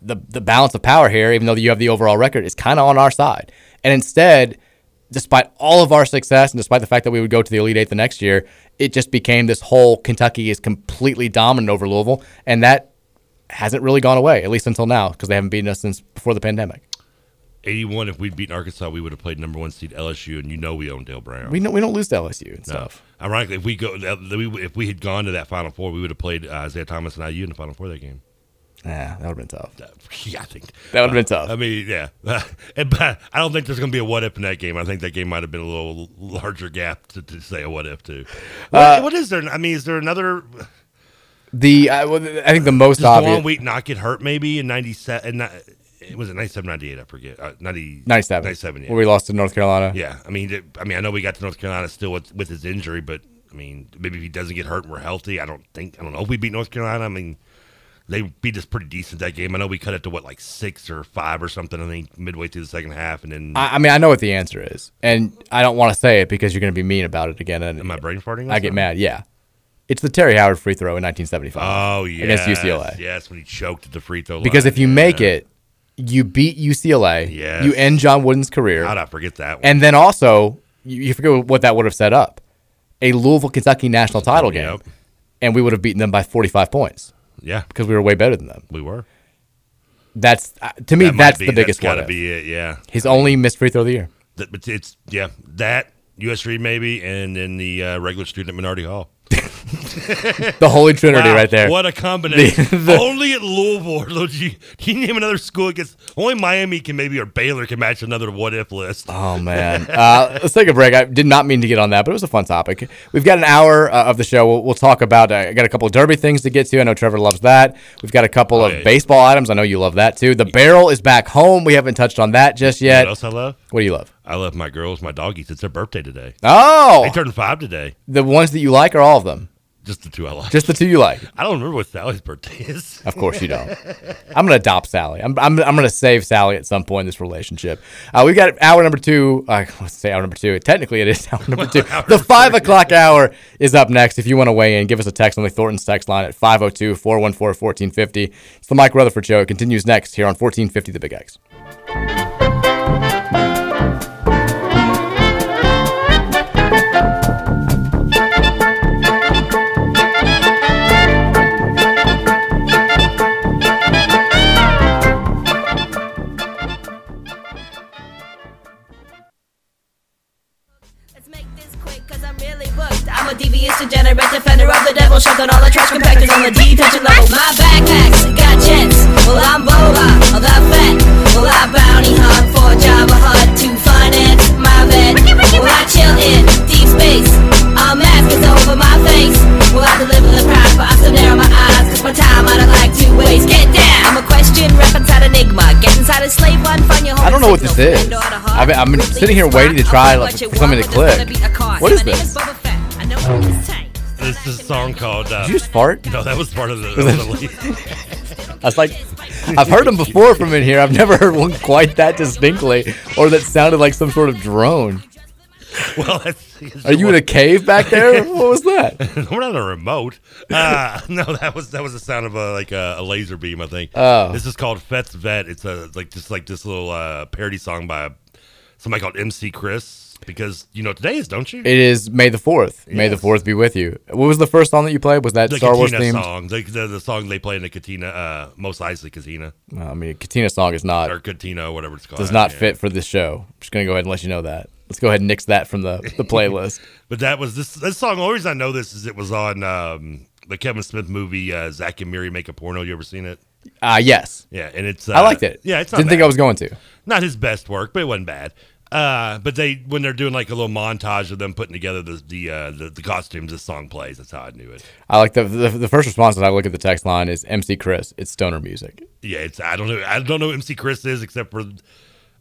The the balance of power here, even though you have the overall record, is kind of on our side. And instead, despite all of our success and despite the fact that we would go to the Elite Eight the next year, it just became this whole Kentucky is completely dominant over Louisville, and that hasn't really gone away, at least until now, because they haven't beaten us since before the pandemic. 81, if we'd beaten Arkansas, we would have played number one seed LSU, and you know we own Dale Brown. We, know, we don't lose to LSU and no. stuff. Ironically, if we go, if we had gone to that Final Four, we would have played uh, Isiah Thomas and IU in the Final Four that game. Yeah, that would have been tough. [LAUGHS] Yeah, I think that would have been tough. I mean, yeah, [LAUGHS] but I don't think there's going to be a what if in that game. I think that game might have been a little larger gap to, to say a what if to. What, uh, what is there? I mean, is there another? The I, I think the most Does obvious. DeJuan Wheat not get hurt maybe in '97? It was it 97, 98, I forget. Uh, 90, 97. 97, yeah. Where we lost to North Carolina. Yeah, I mean, it, I mean, I know we got to North Carolina still with, with his injury, but I mean, maybe if he doesn't get hurt and we're healthy, I don't think I don't know if we beat North Carolina. I mean, they beat us pretty decent that game. I know we cut it to what like six or five or something. I think midway through the second half, and then I, I mean I know what the answer is, and I don't want to say it because you're going to be mean about it again. And am I brain farting? I get mad. Yeah, it's the Terry Howard free throw in 1975. Oh yeah, against UCLA. Yes, when he choked at the free throw line. Because if you yeah. make it, you beat UCLA. Yes. You end John Wooden's career. How'd I forget that? One? And then also, you, you, forget what that would have set up: a Louisville Kentucky national title game, yep. and we would have beaten them by 45 points. Yeah, because we were way better than them. We were. That's uh, to me. That that's be, the biggest. One. Got to be it. Yeah. His only missed free throw of the year. That, but it's yeah that U.S. Reed maybe, and then the uh, regular student at Minardi Hall. [LAUGHS] the Holy Trinity wow, right there. What a combination. [LAUGHS] The, the, only at Louisville, [LAUGHS] can you name another school against only Miami can maybe or Baylor can match another what if list. Oh man. Uh, let's take a break. I did not mean to get on that, but it was a fun topic. We've got an hour uh, of the show. We'll, we'll talk about uh, I got a couple of derby things to get to. I know Trevor loves that. We've got a couple oh, of yeah. baseball items. I know you love that too. The barrel is back home. We haven't touched on that just yet. What else I love? What do you love? I love my girls, my doggies. It's their birthday today. Oh. They turned five today. The ones that you like are all of them? Just the two I like. Just the two you like. I don't remember what Sally's birthday is. Of course you don't. I'm gonna adopt Sally. I'm I'm, I'm gonna save Sally at some point in this relationship. Uh, we got hour number two. Uh, let's say hour number two. Technically, it is [LAUGHS] hour number two. the five o'clock hour is up next. If you want to weigh in, give us a text on the Thornton's text line at 502-414-1450. It's the Mike Rutherford Show. It continues next here on 1450 The Big X. a devious, degenerate defender of the devil. Down all the trash compactors on the detention level. My backpacks got jets. Well, I'm Boba, all that fat. Well, I bounty hunt for Java Hut to finance my vet. Well, I chill in deep space. A mask is over my face. Well, I deliver the prize, but I still narrow my eyes. Cause my time I don't like to waste. Get down. I'm a question, rep inside Enigma. Get inside a slave one, find your I don't know what this is. I've been, I've been sitting here waiting to try like, for something to click. What is this? This is a song called. Uh, Did you just fart? No, that was part of the. Was That it- was the. I was like, I've heard them before from in here. I've never heard one quite that distinctly, or that sounded like some sort of drone. [LAUGHS] well, that's, Are you in a cave back there? [LAUGHS] What was that? [LAUGHS] We're not on a remote. Uh, no, that was that was the sound of a like a, a laser beam. I think. Oh. This is called Fett's Vette. It's a like just like this little uh, parody song by somebody called MC Chris. Because you know today is, don't you? It is May the Fourth. May the Fourth be with you. What was the first song that you played? Was that the Star Wars Katina themed? song, the, the, the song they play in the Katina, uh, most likely Katina I mean, Katina song is not or Katina, whatever it's called. does not Yeah. fit for this show. I'm just gonna go ahead and let you know that. Let's go ahead and nix that from the the playlist. [LAUGHS] But that was this this song. The only reason I know this is it was on um, the Kevin Smith movie uh, Zack and Miri Make a Porno. You ever seen it? Uh yes. Yeah, and it's uh, I liked it. Yeah, it's not didn't think. I was going to. not his best work, but it wasn't bad. Uh, but they when they're doing like a little montage of them putting together the the uh, the, the costumes, this song plays. That's how I knew it. I like the, the the first response that I look at the text line is MC Chris. It's stoner music. Yeah, it's I don't know I don't know who MC Chris is except for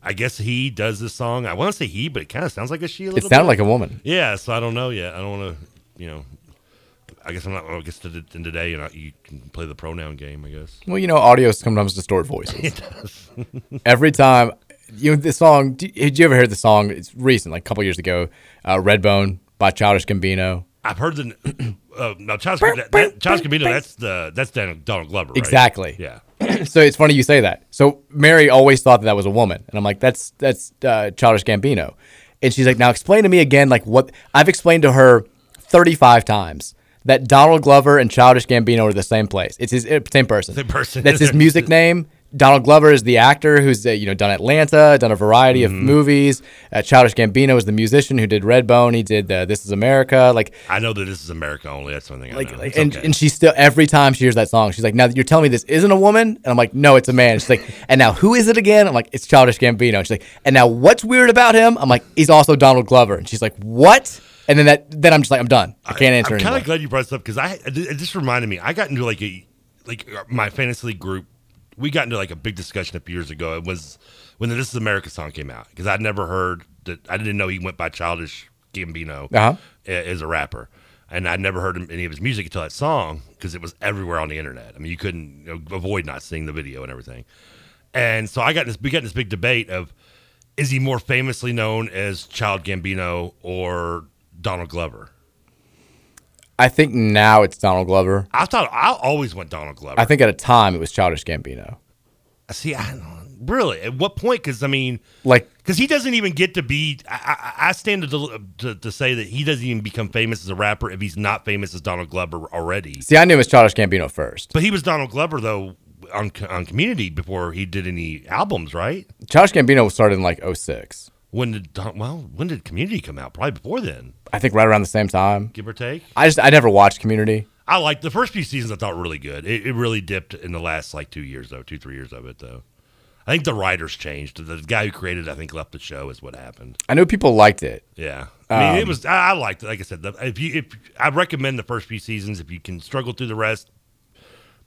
I guess he does this song. I want to say he, but it kind of sounds like a she. A It sounded bit. like a woman. Yeah, so I don't know yet. I don't want to, you know. I guess I'm not. I guess to, in today, you know, you can play the pronoun game. I guess. Well, you know, audio sometimes distort voices. [LAUGHS] It does. [LAUGHS] Every time, you know, this song. Did you ever hear the song? It's recent, like a couple years ago. Uh, Redbone by Childish Gambino. I've heard the. [CLEARS THROAT] Uh, now, Charles, that, that, Charles Gambino, that's the that's Donald Glover, right? Exactly. Yeah. [CLEARS THROAT] so it's funny you say that. So Mary always thought that that was a woman, and I'm like, that's that's uh, Childish Gambino, and she's like, now explain to me again, like what I've explained to her 35 times that Donald Glover and Childish Gambino are the same place. It's his uh, same person. Same person. That's his [LAUGHS] music name. Donald Glover is the actor who's uh, you know done Atlanta, done a variety of Mm-hmm. movies. Uh, Childish Gambino is the musician who did Redbone. He did uh, This Is America. Like I know that this is America only. That's one thing I like, know. like and, okay. and she still every time she hears that song, she's like, "Now you're telling me this isn't a woman?" And I'm like, "No, it's a man." She's like, [LAUGHS] "And now who is it again?" I'm like, "It's Childish Gambino." She's like, "And now what's weird about him?" I'm like, "He's also Donald Glover." And she's like, "What?" And then that then I'm just like, "I'm done. I can't answer I'm kind of glad you brought this up because I it just reminded me. I got into like a like uh, my fantasy league group. We got into like a big discussion a few years ago. It was when the "This Is America" song came out because I'd never heard that. I didn't know he went by Childish Gambino Uh-huh. as a rapper, and I'd never heard any of his music until that song because it was everywhere on the internet. I mean, you couldn't you know, avoid not seeing the video and everything. And so I got this. We got this big debate of is he more famously known as Child Gambino or Donald Glover? I think now it's Donald Glover. I thought I always went Donald Glover. I think at a time it was Childish Gambino. Uh, see, I really at what point? Because I mean, Like because he doesn't even get to be. I, I, I stand to, to to say that he doesn't even become famous as a rapper if he's not famous as Donald Glover already. See, I knew it was Childish Gambino first. But he was Donald Glover though on on Community before he did any albums, right? Childish Gambino started in like 06. When did well when did Community come out? Probably before then, I think right around the same time. give or take. I just I never watched Community. I liked the first few seasons. I thought really good. It, it really dipped in the last like two years though, two three years of it though. I think the writers changed. The guy who created, it, I think, left the show. Is what happened. I know people liked it. Yeah, I mean, it Um, was. I, I liked it. Like I said, the, if you, if I recommend the first few seasons, if you can struggle through the rest,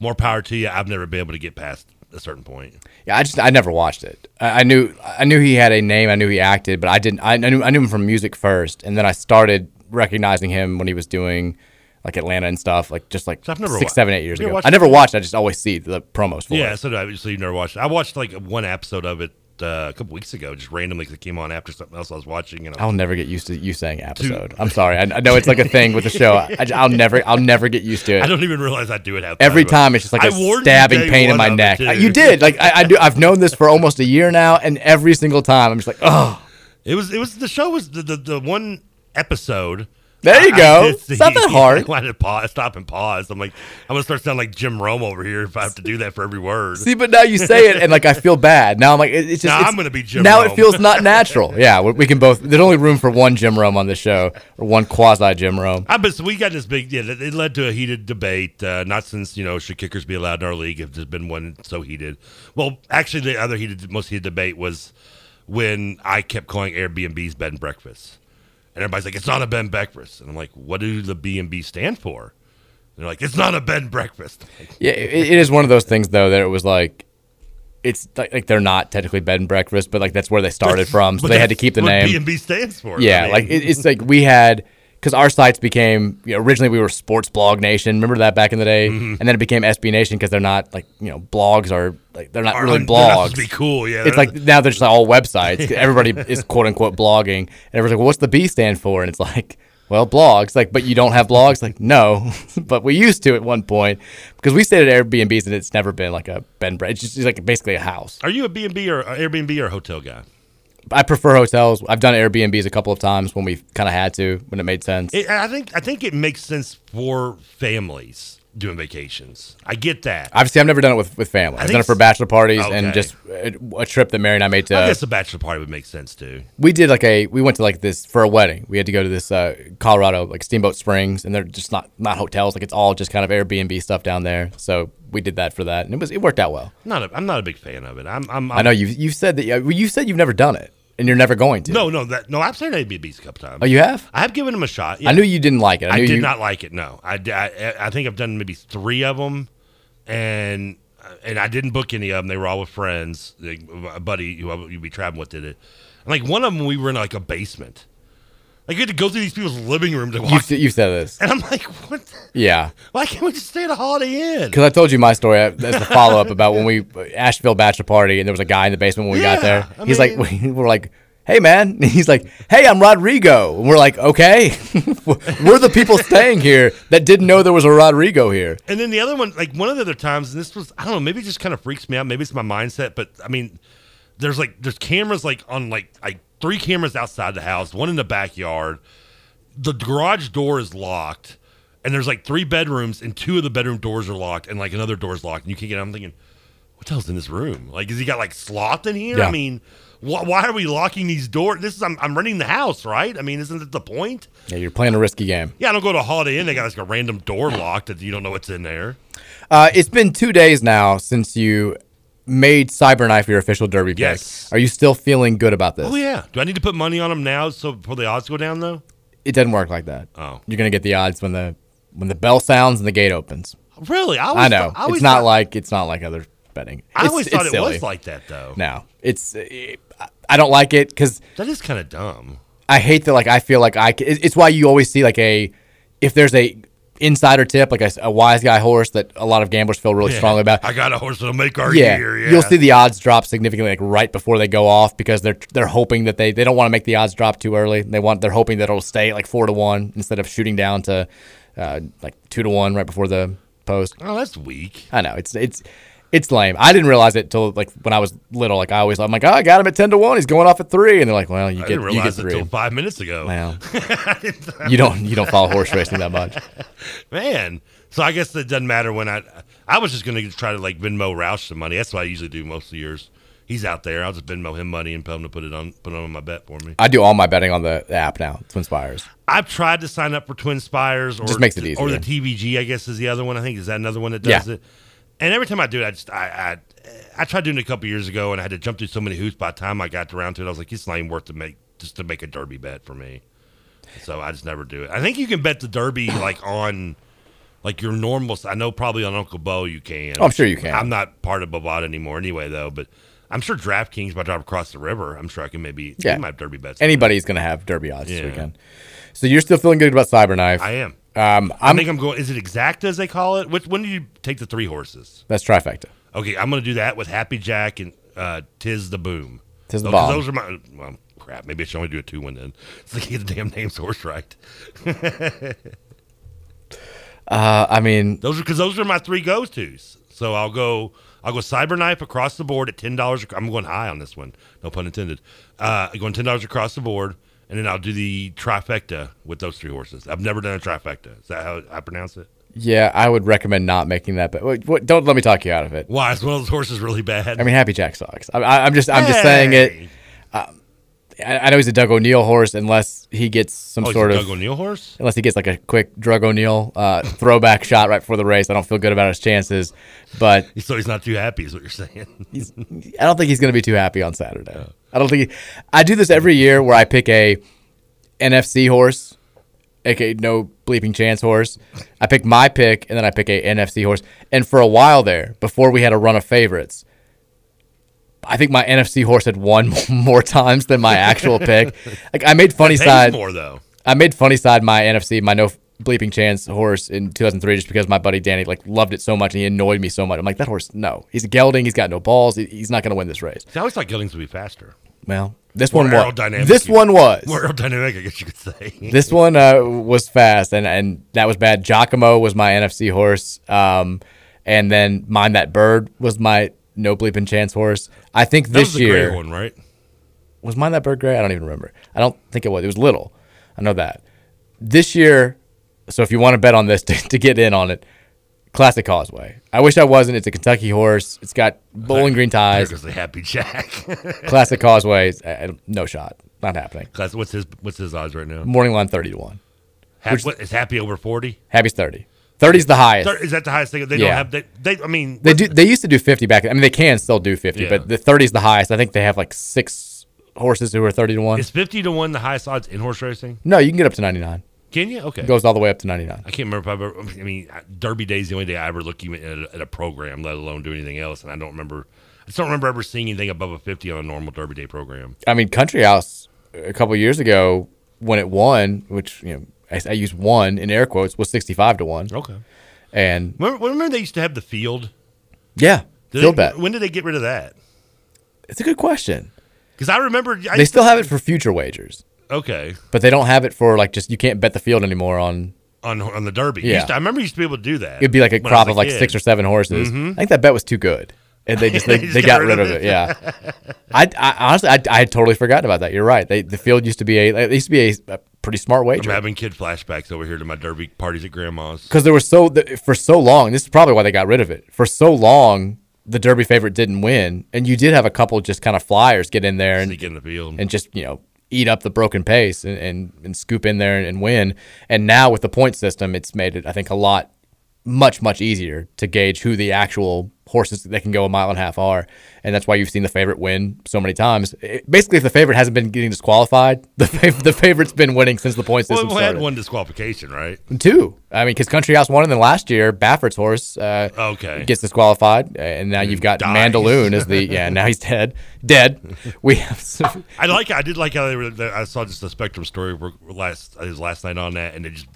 more power to you. I've never been able to get past a certain point. Yeah, I just I never watched it. I, I knew I knew he had a name. I knew he acted, but I didn't. I, I knew I knew him from music first, and then I started recognizing him when he was doing like Atlanta and stuff, like just like I've never six, seven, eight years ago. I never it? watched. I just always see the promos for Yeah, it. so did So you never watched it. I watched like one episode of it uh, a couple weeks ago, just randomly because it came on after something else I was watching. And I I'll never get used to you saying episode. I'm sorry. I, I know it's like a thing with the show. I, will never, I'll never get used to it. I don't even realize I do it half Every time it's just like I a stabbing pain in my neck. You did. Like I, I do. I've known this for almost a year now, and every single time I'm just like, oh. It was. It was. The show was the the, the one episode. There you go. It's not that hard. I wanted to pause, stop and pause. I'm like, I'm gonna start sounding like Jim Rome over here if I have to do that for every word. See, but now you say it, and like I feel bad. Now I'm like, it- it's just. Now it's- I'm gonna be Jim Now Rome. it feels not [LAUGHS] natural. yeah, we, we can both. There's only room for one Jim Rome on this show, or one quasi Jim Rome. I but so we got this big. Yeah, it it led to a heated debate. Uh, not since you know should kickers be allowed in our league if there's been one so heated. Well, actually, the other heated, most heated debate was when I kept calling Airbnb's bed and breakfast, and everybody's like, "It's not a bed and breakfast," and I'm like, "What do the B and B stand for?" And they're like, "It's not a bed breakfast." Like, Yeah, it, it is one of those things though that it was like. It's like, like they're not technically bed and breakfast, but like that's where they started from, so they had to keep the name. B and B stands for. Yeah, I mean. like it, it's like we had because our sites became you know, originally we were Sports Blog Nation. Remember that back in the day, Mhm. and then it became SB Nation because they're not like you know blogs are like they're not Are really un- they're not blogs. to be cool, yeah, it's like now they're just like all websites. [LAUGHS] Everybody is quote unquote blogging, and everyone's like, well, "What's the B stand for?" And it's like. Well, blogs, like, but you don't have blogs, like, no, [LAUGHS] but we used to at one point because we stayed at Airbnbs and it's never been like a bed and breakfast. It's just like basically a house. Are you a B and B or Airbnb or a hotel guy? I prefer hotels. I've done Airbnbs a couple of times when we kind of had to when it made sense. It, I think I think it makes sense for families doing vacations. I get that. Obviously, I've never done it with, with family. I I've done it for bachelor parties and just a, a trip that Mary and I made to. I guess a bachelor party would make sense too. we did like a we went to like this for a wedding. We had to go to this uh, Colorado like Steamboat Springs, and they're just not not hotels. Like it's all just kind of Airbnb stuff down there. So we did that for that, and it was it worked out well. Not a, I'm not a big fan of it. I'm. I'm, i know you you said that you you said you've never done it, and you're never going to. No, no, that no. I've seen Airbnbs a couple times. Oh, you have? I have given them a shot. I knew you didn't like it. I I, did you- not like it. No, I, I, I think I've done maybe three of them, and and I didn't book any of them. They were all with friends. Like, a buddy who I- you'd be traveling with did it. And like one of them, we were in like a basement. Like you had to go through these people's living room to You walk. you said this. and I'm like, what? the- Yeah. Why can't we just stay at a Holiday Inn? Because I told you my story uh, as a follow up about when we uh, Asheville bachelor party and there was a guy in the basement when we got there. I He's mean- like, [LAUGHS] we we're like, hey man, and [LAUGHS] he's like, hey, I'm Rodrigo, and we're like, okay, [LAUGHS] we're the people staying here that didn't know there was a Rodrigo here. And then the other one, like one of the other times, and this was I don't know, maybe it just kind of freaks me out. Maybe it's my mindset, but I mean, there's like there's cameras like on like like three cameras outside the house, one in the backyard. The garage door is locked, and there's like three bedrooms, and two of the bedroom doors are locked, and like another door's locked, and you can't get. Out. I'm thinking, what the hell's in this room? Like, has he got like sloth in here? Yeah. I mean. Wh- why are we locking these doors? This is I'm, I'm renting the house, right? I mean, isn't it the point? Yeah, you're playing a risky game. Yeah, I don't go to a Holiday Inn. They got like a random door locked that you don't know what's in there. Uh, it's been two days now since you made Cyberknife your official derby pick. Yes. Are you still feeling good about this? Oh yeah. Do I need to put money on them now so before the odds go down though? It doesn't work like that. Oh. You're gonna get the odds when the when the bell sounds and the gate opens. Really? I, I, always know thought- I it's not thought- like it's not like other betting. I always thought it silly. was like that though. No, it's it, I don't like it because That is kind of dumb. I hate that. Like I feel like I. It's why you always see like a if there's a insider tip like a, a wise guy horse that a lot of gamblers feel really Yeah. strongly about. I got a horse that'll make our yeah, year. Yeah. you'll see the odds drop significantly like right before they go off because they're they're hoping that they they don't want to make the odds drop too early. They want they're hoping that it'll stay like four to one instead of shooting down to uh, like two to one right before the post. Oh, that's weak. I know it's it's it's lame. I didn't realize it till like when I was little. Like I always, I'm like, oh, I got him at ten to one. He's going off at three, and they're like, well, you I get didn't you get three. until five minutes ago. Well, [LAUGHS] you don't you don't follow horse racing that much. [LAUGHS] Man. So I guess it doesn't matter when I. I was just going to try to like Venmo Roush some money. That's what I usually do most of the years. He's out there. I'll just Venmo him money and tell him to put it on put it on my bet for me. I do all my betting on the, the app now, TwinSpires. I've tried to sign up for TwinSpires or Just makes it or the easier. TVG. I guess is the other one. I think is that another one that does Yeah. it. And every time I do it, I just I, I I tried doing it a couple years ago, and I had to jump through so many hoops. By the time I got around to it, I was like, it's not even worth to make just to make a derby bet for me. So I just never do it. I think you can bet the derby [CLEARS THROAT] like on like your normal. I know probably on Uncle Bo you can. Oh, I'm sure you can. I'm not part of Bovada anymore anyway, though. But I'm sure DraftKings, I drive across the river, I'm sure I can maybe Yeah, my derby bets. Anybody's going to have derby odds Yeah. this weekend. So you're still feeling good about Cyberknife. I am. Um, I think I'm going. Is it exacta as they call it? Which when do you take the three horses? that's trifecta. Okay, I'm going to do that with Happy Jack and uh, Tis the Boom. Tis the those, 'cause Bomb. Those are my. Well, crap. Maybe I should only do a two one then. [LAUGHS] So I get the damn names horse right. [LAUGHS] Uh, I mean, Those are because those are my three go tos. So I'll go. I'll go Cyberknife across the board at ten dollars. I'm going high on this one. No pun intended. Uh, I'm going ten dollars across the board, and then I'll do the trifecta with those three horses. I've never done a trifecta. Is that how I pronounce it? yeah, I would recommend not making that. But wait, what, don't let me talk you out of it. Why is one of those horses really bad? I mean, Happy Jack sucks. I, I'm just, I'm just saying it. Um, I, I know he's a Doug O'Neill horse, unless he gets some Oh, sort of Doug O'Neill horse. unless he gets like a quick Drug O'Neill uh, [LAUGHS] throwback shot right before the race. I don't feel good about his chances, but [LAUGHS] So he's not too happy, is what you're saying. he's, I don't think he's going to be too happy on Saturday. I don't think he, I do this every year where I pick a NFC horse, aka no bleeping chance horse. I pick my pick and then I pick a NFC horse. And for a while there, before we had a run of favorites, I think my NFC horse had won [LAUGHS] more times than my actual pick. [LAUGHS] Like I made Funny Cide more though. I made Funny Cide my NFC, my no bleeping chance horse in 2003 just because my buddy Danny like loved it so much and he annoyed me so much. I'm like that horse, no, he's a gelding, he's got no balls, he's not going to win this race. I always thought geldings would be faster. Well, this More one was. This one was. More aerodynamic, I guess you could say. [LAUGHS] This one uh, was fast and and that was bad. Giacomo was my NFC horse, um, and then mine that bird was my no bleeping chance horse. I think that this was the year one, right? was mine that bird gray? I don't even remember. I don't think it was. It was little. I know that. This year, so if you want to bet on this [LAUGHS] to, to get in on it, Classic Causeway. I wish I wasn't. It's a Kentucky horse. It's got bowling green There ties. goes the Happy Jack. [LAUGHS] Classic Causeway. uh, no shot. Not happening. Class, what's his What's his odds right now? Morning line thirty to one. Happy, what, is Happy over forty? Happy's thirty. 30 is the highest. Is that the highest thing? They Yeah. don't have. They, they. I mean, They do. They used to do fifty back. I mean, they can still do fifty, Yeah. but the thirty is the highest. I think they have like six horses who are thirty to one. is fifty to one the highest odds in horse racing? No, you can get up to ninety nine. Can you? Okay. It goes all the way up to ninety nine. I can't remember if I ever. I mean, Derby Day is the only day I ever look even at a, at a program, let alone do anything else. And I don't remember. I just don't remember ever seeing anything above a fifty on a normal Derby Day program. I mean, Country House a couple years ago when it won, which you know I, I use one in air quotes, was sixty five to one. Okay. And Remember, remember they used to have the field. yeah, Did field they- bet. When did they get rid of that? It's a good question. Because I remember I They still to- have it for future wagers, Okay. but they don't have it for like just you can't bet the field anymore on. On on the Derby. Yeah. To- I remember you used to be able to do that. It'd be like a crop of like kid. six or seven horses. Mhm. I think that bet was too good, and they just [LAUGHS] they, They just they got, rid of it. Yeah, [LAUGHS] I, I honestly I, I had totally forgotten about that. You're right. They the field used to be a it used to be a, a pretty smart I'm wager having kid flashbacks over here to my Derby parties at grandma's. because there was so the, for so long. This is probably why they got rid of it. For so long, the Derby favorite didn't win, and you did have a couple just kind of flyers get in there and Sneak in the field. and just you know eat up the broken pace and, and, and scoop in there and, win. And now with the point system, it's made it I think a lot much much easier to gauge who the actual horses that can go a mile and a half are, and that's why you've seen the favorite win so many times. It- basically, if the favorite hasn't been getting disqualified, [LAUGHS] the fav- the favorite's been winning since the point Well, system we had started. one disqualification, right? Two, I mean, because Country House won, and then last year Baffert's horse uh, Okay. gets disqualified, uh, and now you've got dies. Mandaloun as the yeah now he's dead dead. [LAUGHS] We have I like. I did like how they were. I saw just the Spectrum story last. It was last night on that, and they just.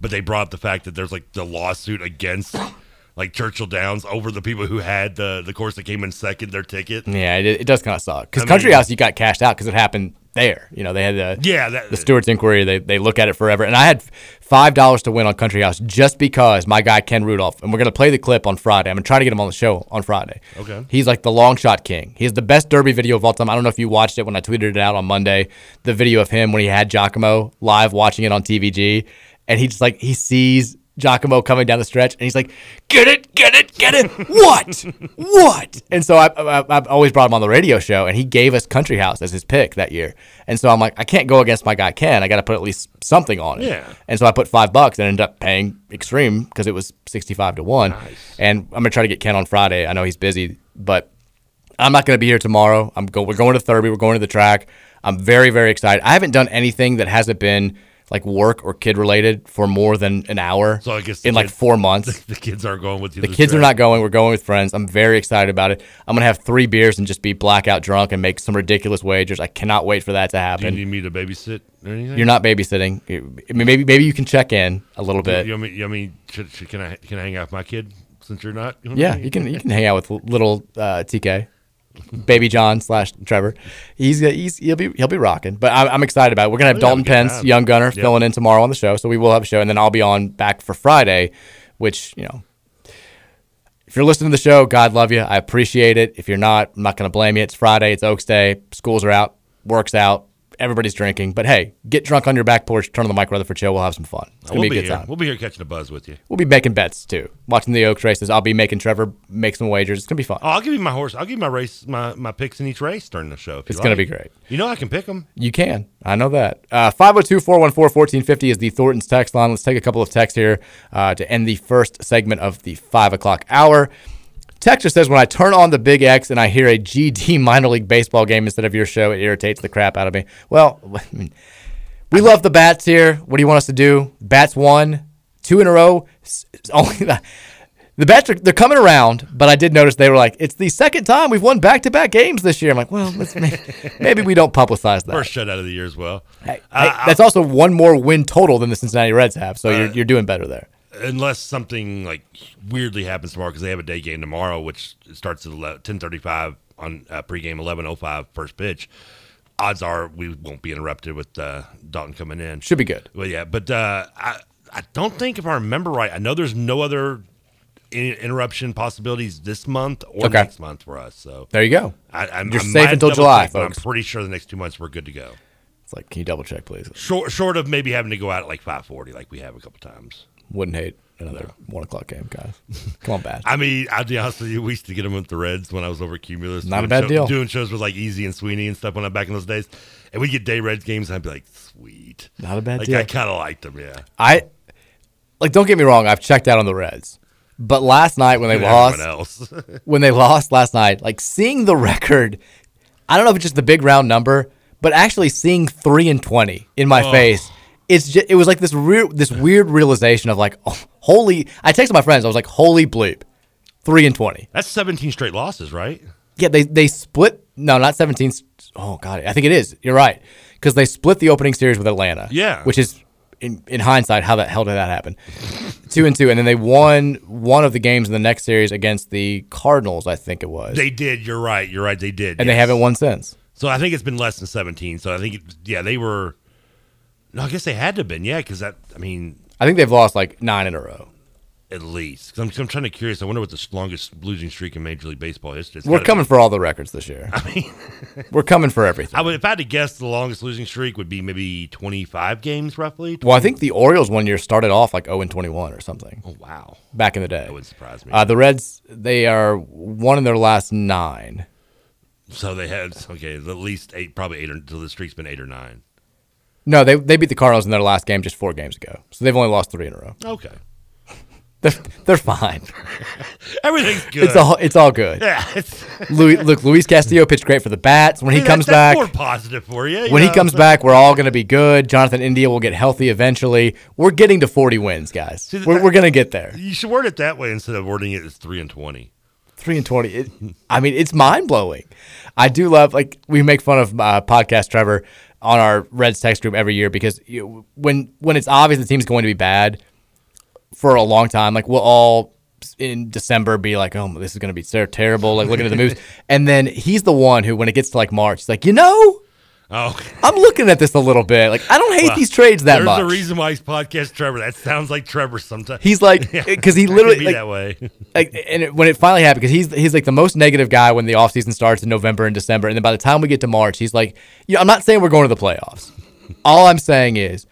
But they brought up the fact that there's like the lawsuit against [GASPS] like Churchill Downs over the people who had the the course that came in second their ticket. Yeah, it, it does kind of suck because Country mean- House you got cashed out because it happened there. You know, they had the Yeah, that- the stewards' inquiry. They they look at it forever, and I had five dollars to win on Country House just because my guy Ken Rudolph, and we're gonna play the clip on Friday. I'm gonna try to get him on the show on Friday. Okay. He's like the long shot king. He's the best Derby video of all time. I don't know if you watched it when I tweeted it out on Monday. The video of him when he had Giacomo live watching it on TVG, and he just like he sees. Giacomo coming down the stretch, and he's like, "Get it, get it, get it! What, what?" And so I, I, I've always brought him on the radio show, and he gave us Country House as his pick that year. And so I'm like, I can't go against my guy Ken. I got to put at least something on it. Yeah. And so I put five bucks and ended up paying Extreme because it was sixty-five to one. Nice. And I'm gonna try to get Ken on Friday. I know he's busy, but I'm not going to be here tomorrow. I'm go. We're going to Thurby. We're going to the track. I'm very very excited. I haven't done anything that hasn't been like work or kid related for more than an hour. So I guess in like four months. [LAUGHS] The kids aren't going with you. The kids are not going. We're going with friends. I'm very excited about it. I'm gonna have three beers and just be blackout drunk and make some ridiculous wagers. I cannot wait for that to happen. Do you need me to babysit or anything? You're not babysitting. I mean, maybe maybe you can check in a little bit. You, you, you, want me- should, should, can I can I hang out with my kid since you're not? Yeah, you can you can hang out with little uh, TK, baby John slash Trevor. He's he's he'll be he'll be rocking. But I'm, I'm excited about it. We're gonna have Oh, yeah, Dalton Pence, young gunner, Yep. filling in tomorrow on the show. So we will have a show, and then I'll be on back for Friday, which you know. If you're listening to the show, God love you. I appreciate it. If you're not, I'm not going to blame you. It's Friday. It's Oaks Day. Schools are out. Work's out. Everybody's drinking. But hey, get drunk on your back porch. Turn on the Mike Rutherford show. We'll have some fun. It's we'll be a good here. time. We'll be here catching a buzz with you. We'll be making bets too. Watching the Oaks races. I'll be making Trevor make some wagers. It's gonna be fun. Oh, I'll give you my horse. I'll give you my race, my, my picks in each race during the show. It's gonna be great. You know I can pick them. You can. I know that. Uh, 502 414 1450 is the Thornton's text line. Let's take a couple of texts here uh, to end the first segment of the 5 o'clock hour. Texter says, When I turn on the Big X and I hear a GD [LAUGHS] minor league baseball game instead of your show, it irritates the crap out of me. Well, [LAUGHS] we love the bats here. What do you want us to do? Bats won two in a row. Only the, [LAUGHS] the bats are they're coming around, but I did notice they were like, it's the second time we've won back to back games this year. I'm like, well, let's may, maybe we don't publicize that. First shutout of the year as well. Hey, Uh, hey, that's also one more win total than the Cincinnati Reds have, so you're, you're doing better there. Unless something like weirdly happens tomorrow because they have a day game tomorrow, which starts at ten thirty five on uh, pregame eleven oh five first pitch. Odds are we won't be interrupted with uh, Dalton coming in. Should be good. Well, yeah, but uh, I I don't think if I remember right, I know there's no other in- interruption possibilities this month or Okay. next month for us. So There you go. I, I'm, You're I safe until July, check. I'm pretty sure the next two months we're good to go. It's like, can you double check, please? Short, short of maybe having to go out at like five forty, like we have a couple times. Wouldn't hate another one o'clock game, guys. Come on, bad. [LAUGHS] I mean, I'll be honest with you. We used to get them with the Reds when I was over at Cumulus. Not a bad show- deal. Doing shows with like Easy and Sweeney and stuff when I'm back in those days, and we get day Reds games, and I'd be like, sweet. Not a bad like, deal. I kind of liked them, yeah. I like. Don't get me wrong. I've checked out on the Reds, but last night when they lost, [LAUGHS] when they lost last night, like seeing the record, I don't know if it's just the big round number, but actually seeing three and twenty in my Oh. face, it's just it was like this real this weird realization of like, oh, holy. I texted my friends. I was like, holy bleep, three and twenty. That's 17 straight losses, right? Yeah, they they split. No, not seventeen. Oh god, I think it is. You're right because they split the opening series with Atlanta. Yeah. which is in, in hindsight how the hell did that happen? two and two, and then they won one of the games in the next series against the Cardinals. I think it was. They did. You're right. You're right. They did. and they haven't won since. So I think it's been less than 17. So I think, it, yeah, they were. No, I guess they had to have been. Yeah, because that, I mean, I think they've lost like nine in a row. at least. 'Cause I'm, I'm trying to curious. I wonder what the longest losing streak in Major League Baseball history is. We're Gotta coming for all the records this year. [LAUGHS] I mean, [LAUGHS] We're coming for everything. I would, if I had to guess, the longest losing streak would be maybe 25 games, roughly. Well, I think the Orioles one year started off like 0 and 21 or something. Oh wow! Back in the day, That wouldn't surprise me. Uh, the Reds, they are one in their last nine. So they had okay, at least eight, probably eight until the streak's been eight or nine. No, they they beat the Cardinals in their last game just four games ago. So they've only lost three in a row. Okay, [LAUGHS] They're, they're fine. [LAUGHS] everything's [LAUGHS] good. It's all it's all good. yeah. Louis, look, Luis Castillo pitched great for the bats. When he comes back, more positive for you. you when he know? comes back, we're all going to be good. Jonathan India will get healthy eventually. We're getting to 40 wins, guys. See, we're that- we're going to get there. you should word it that way instead of wording it as three and twenty. Three and 20. It, I mean, it's mind blowing. I do love, like, we make fun of uh, podcast Trevor on our Reds text group every year because you, when when it's obvious the team's going to be bad for a long time, like, we'll all in December be like, oh, this is going to be so terrible, like, looking at the moves. [LAUGHS] And then he's the one who, when it gets to like March, he's like, you know, Oh, I'm looking at this a little bit. Like, I don't hate Well, these trades that there's much. There's a reason why he's podcast Trevor. That sounds like Trevor sometimes. He's like, [LAUGHS] because he literally be like, that way. [LAUGHS] like, and it, when it finally happened, because he's he's like the most negative guy when the offseason starts in November and December, and then by the time we get to March, he's like, yeah, I'm not saying we're going to the playoffs. All I'm saying is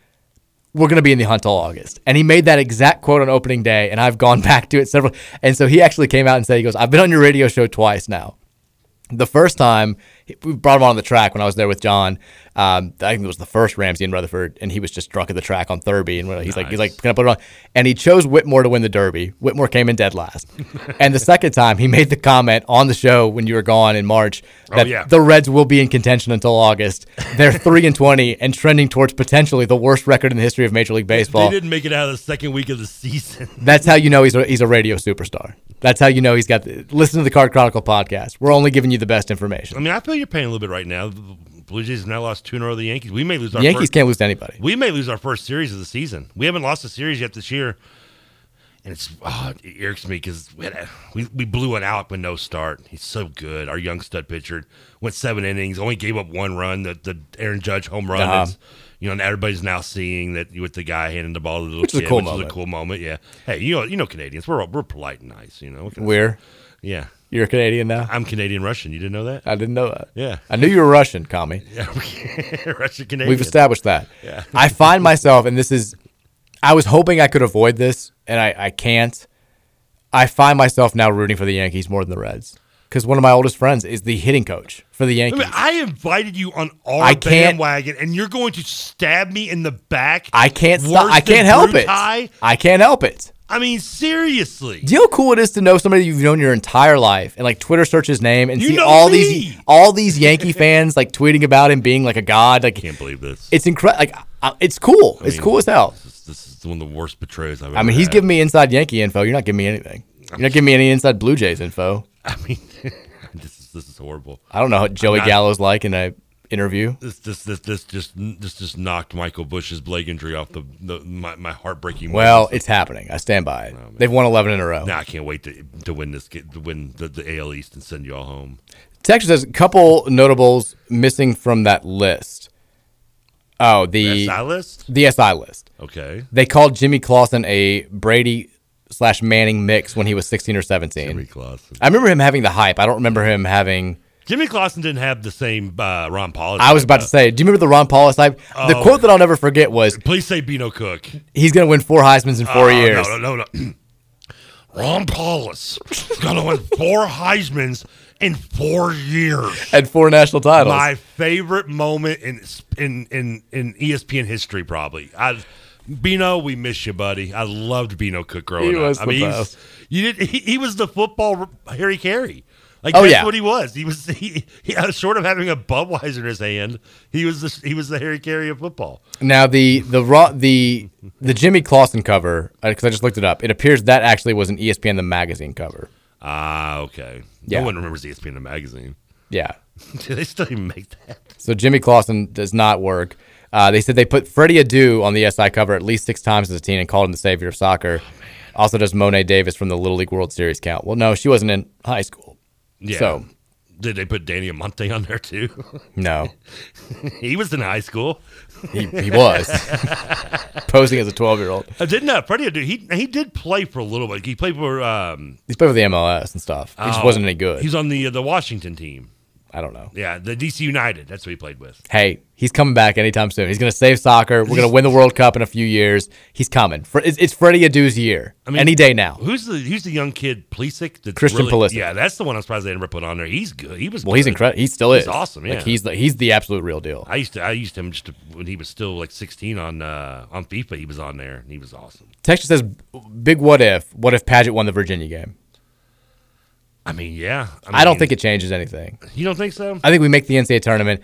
we're going to be in the hunt till August. And he made that exact quote on opening day, and I've gone [LAUGHS] back to it several. And so he actually came out and said, he goes, I've been on your radio show twice now. The first time we brought him on the track when I was there with John. Um, I think it was the first Ramsey in Rutherford, and he was just drunk at the track on Thurby, and he's like, he's like, can I put it on? And he chose Whitmore to win the Derby. Whitmore came in dead last. [LAUGHS] and the second time, he made the comment on the show when you were gone in March Oh, that yeah. the Reds will be in contention until August. They're [LAUGHS] three and twenty and trending towards potentially the worst record in the history of Major League Baseball. They didn't make it out of the second week of the season. [LAUGHS] That's how you know he's a, he's a radio superstar. That's how you know he's got. The, listen to the Card Chronicle podcast. We're only giving you the best information. I mean, I feel you're paying a little bit right now. The Blue Jays have now lost two in a row to the Yankees. We may lose our The Yankees first, can't lose to anybody. We may lose our first series of the season. We haven't lost a series yet this year, and it's oh, it irks me because we, a- we we blew it out with no start. He's so good. Our young stud pitcher went seven innings, only gave up one run. The the Aaron Judge home run. Uh-huh. You know, and everybody's now seeing that with the guy handing the ball to the little Which is a kid, cool which moment. is a cool moment. Yeah. Hey, you know, you know, Canadians, we're we're polite and nice. You know, can? We're yeah. You're a Canadian now. I'm Canadian Russian. You didn't know that? I didn't know that. Yeah. I knew you were Russian, Kami. [LAUGHS] Yeah, [LAUGHS] Russian Canadian. We've established that. Yeah. I find [LAUGHS] myself, and this is, I was hoping I could avoid this, and I, I can't. I find myself now rooting for the Yankees more than the Reds because one of my oldest friends is the hitting coach for the I, Yankees. mean, I invited you on our I can't- bandwagon, and you're going to stab me in the back. I can't stop. I can't help it. I can't help it. I mean, seriously. Do you know how cool it is to know somebody you've known your entire life and like Twitter search his name and You see all me. these all these Yankee [LAUGHS] fans like tweeting about him being like a god? Like Can't believe this. it's incredible. Like it's cool. I it's mean, cool as hell. This is, this is one of the worst betrayals I've ever I mean, he's had. giving me inside Yankee info. You're not giving me anything. You're not giving me any inside Blue Jays info. [LAUGHS] I mean, [LAUGHS] this is this is horrible. I don't know what Joey not- Gallo's like in a interview. This this this this just this just knocked Michael Bush's leg injury off the, the my, my heartbreaking. Well, it's happening. I stand by it. Oh, They've won 11 in a row. Now I can't wait to to win this to win the, the AL East and send you all home. Texas has a couple notables missing from that list. Oh, the SI list? The SI list. Okay. They called Jimmy Clausen a Brady slash Manning mix when he was 16 or 17. Jimmy Clausen. I remember him having the hype. I don't remember him having. Jimmy Clausen didn't have the same uh, Ron Paul. I was about to say, do you remember the Ron Powlus hype? The Oh. quote that I'll never forget was, Please say Beano Cook. "He's going to win four Heisman's in four Oh, years." No, no, no, no. [CLEARS THROAT] Ron Powlus is going to win four Heisman's in four years. And four national titles. My favorite moment in in in in ESPN history, probably. I, Beano, we miss you, buddy. I loved Beano Cook growing He up. I mean, you did. He, he was the football Harry Caray. Like Oh, that's yeah. what he was. He was he, he uh, short of having a Budweiser in his hand. He was the he was the Harry Caray of football. Now the the raw the the Jimmy Clausen cover because I just looked it up. It appears that actually was an ESPN the magazine cover. Ah, okay. Yeah. No one remembers ESPN the magazine. Yeah. [LAUGHS] Do they still even make that? So Jimmy Clausen does not work. Uh, they said they put Freddie Adu on the SI cover at least six times as a teen and called him the savior of soccer. also does Mo'ne Davis from the Little League World Series count. Well, no, she wasn't in high school. Yeah. So Did they put Danny Almonte on there too? [LAUGHS] no, [LAUGHS] he was in high school. he, he was [LAUGHS] posing as a twelve year old. I didn't know. Freddie, Adu, he he did play for a little bit. He played for. Um, He's played for the MLS and stuff. He just oh, wasn't any good. He's on the uh, the Washington team. I don't know. Yeah, the DC United. That's what he played with. Hey, he's coming back anytime soon. He's going to save soccer. We're going to win the World Cup in a few years. He's coming. It's, it's Freddie Adu's year. I mean, Any day now. Who's the who's the young kid Pulisic? that's Christian really- Pulisic. Yeah, that's the one I'm surprised they never put on there. He's good. He was. Well, he's incredible. He still is. He's awesome. Yeah, Like he's the he's the absolute real deal. I used to I used him just to, when he was still like 16 on uh, on FIFA. He was on there and he was awesome. Texas says, "Big what if? What if Padgett won the Virginia game? I mean, yeah. I, don't think it changes anything. You don't think so? I think we make the NCAA tournament.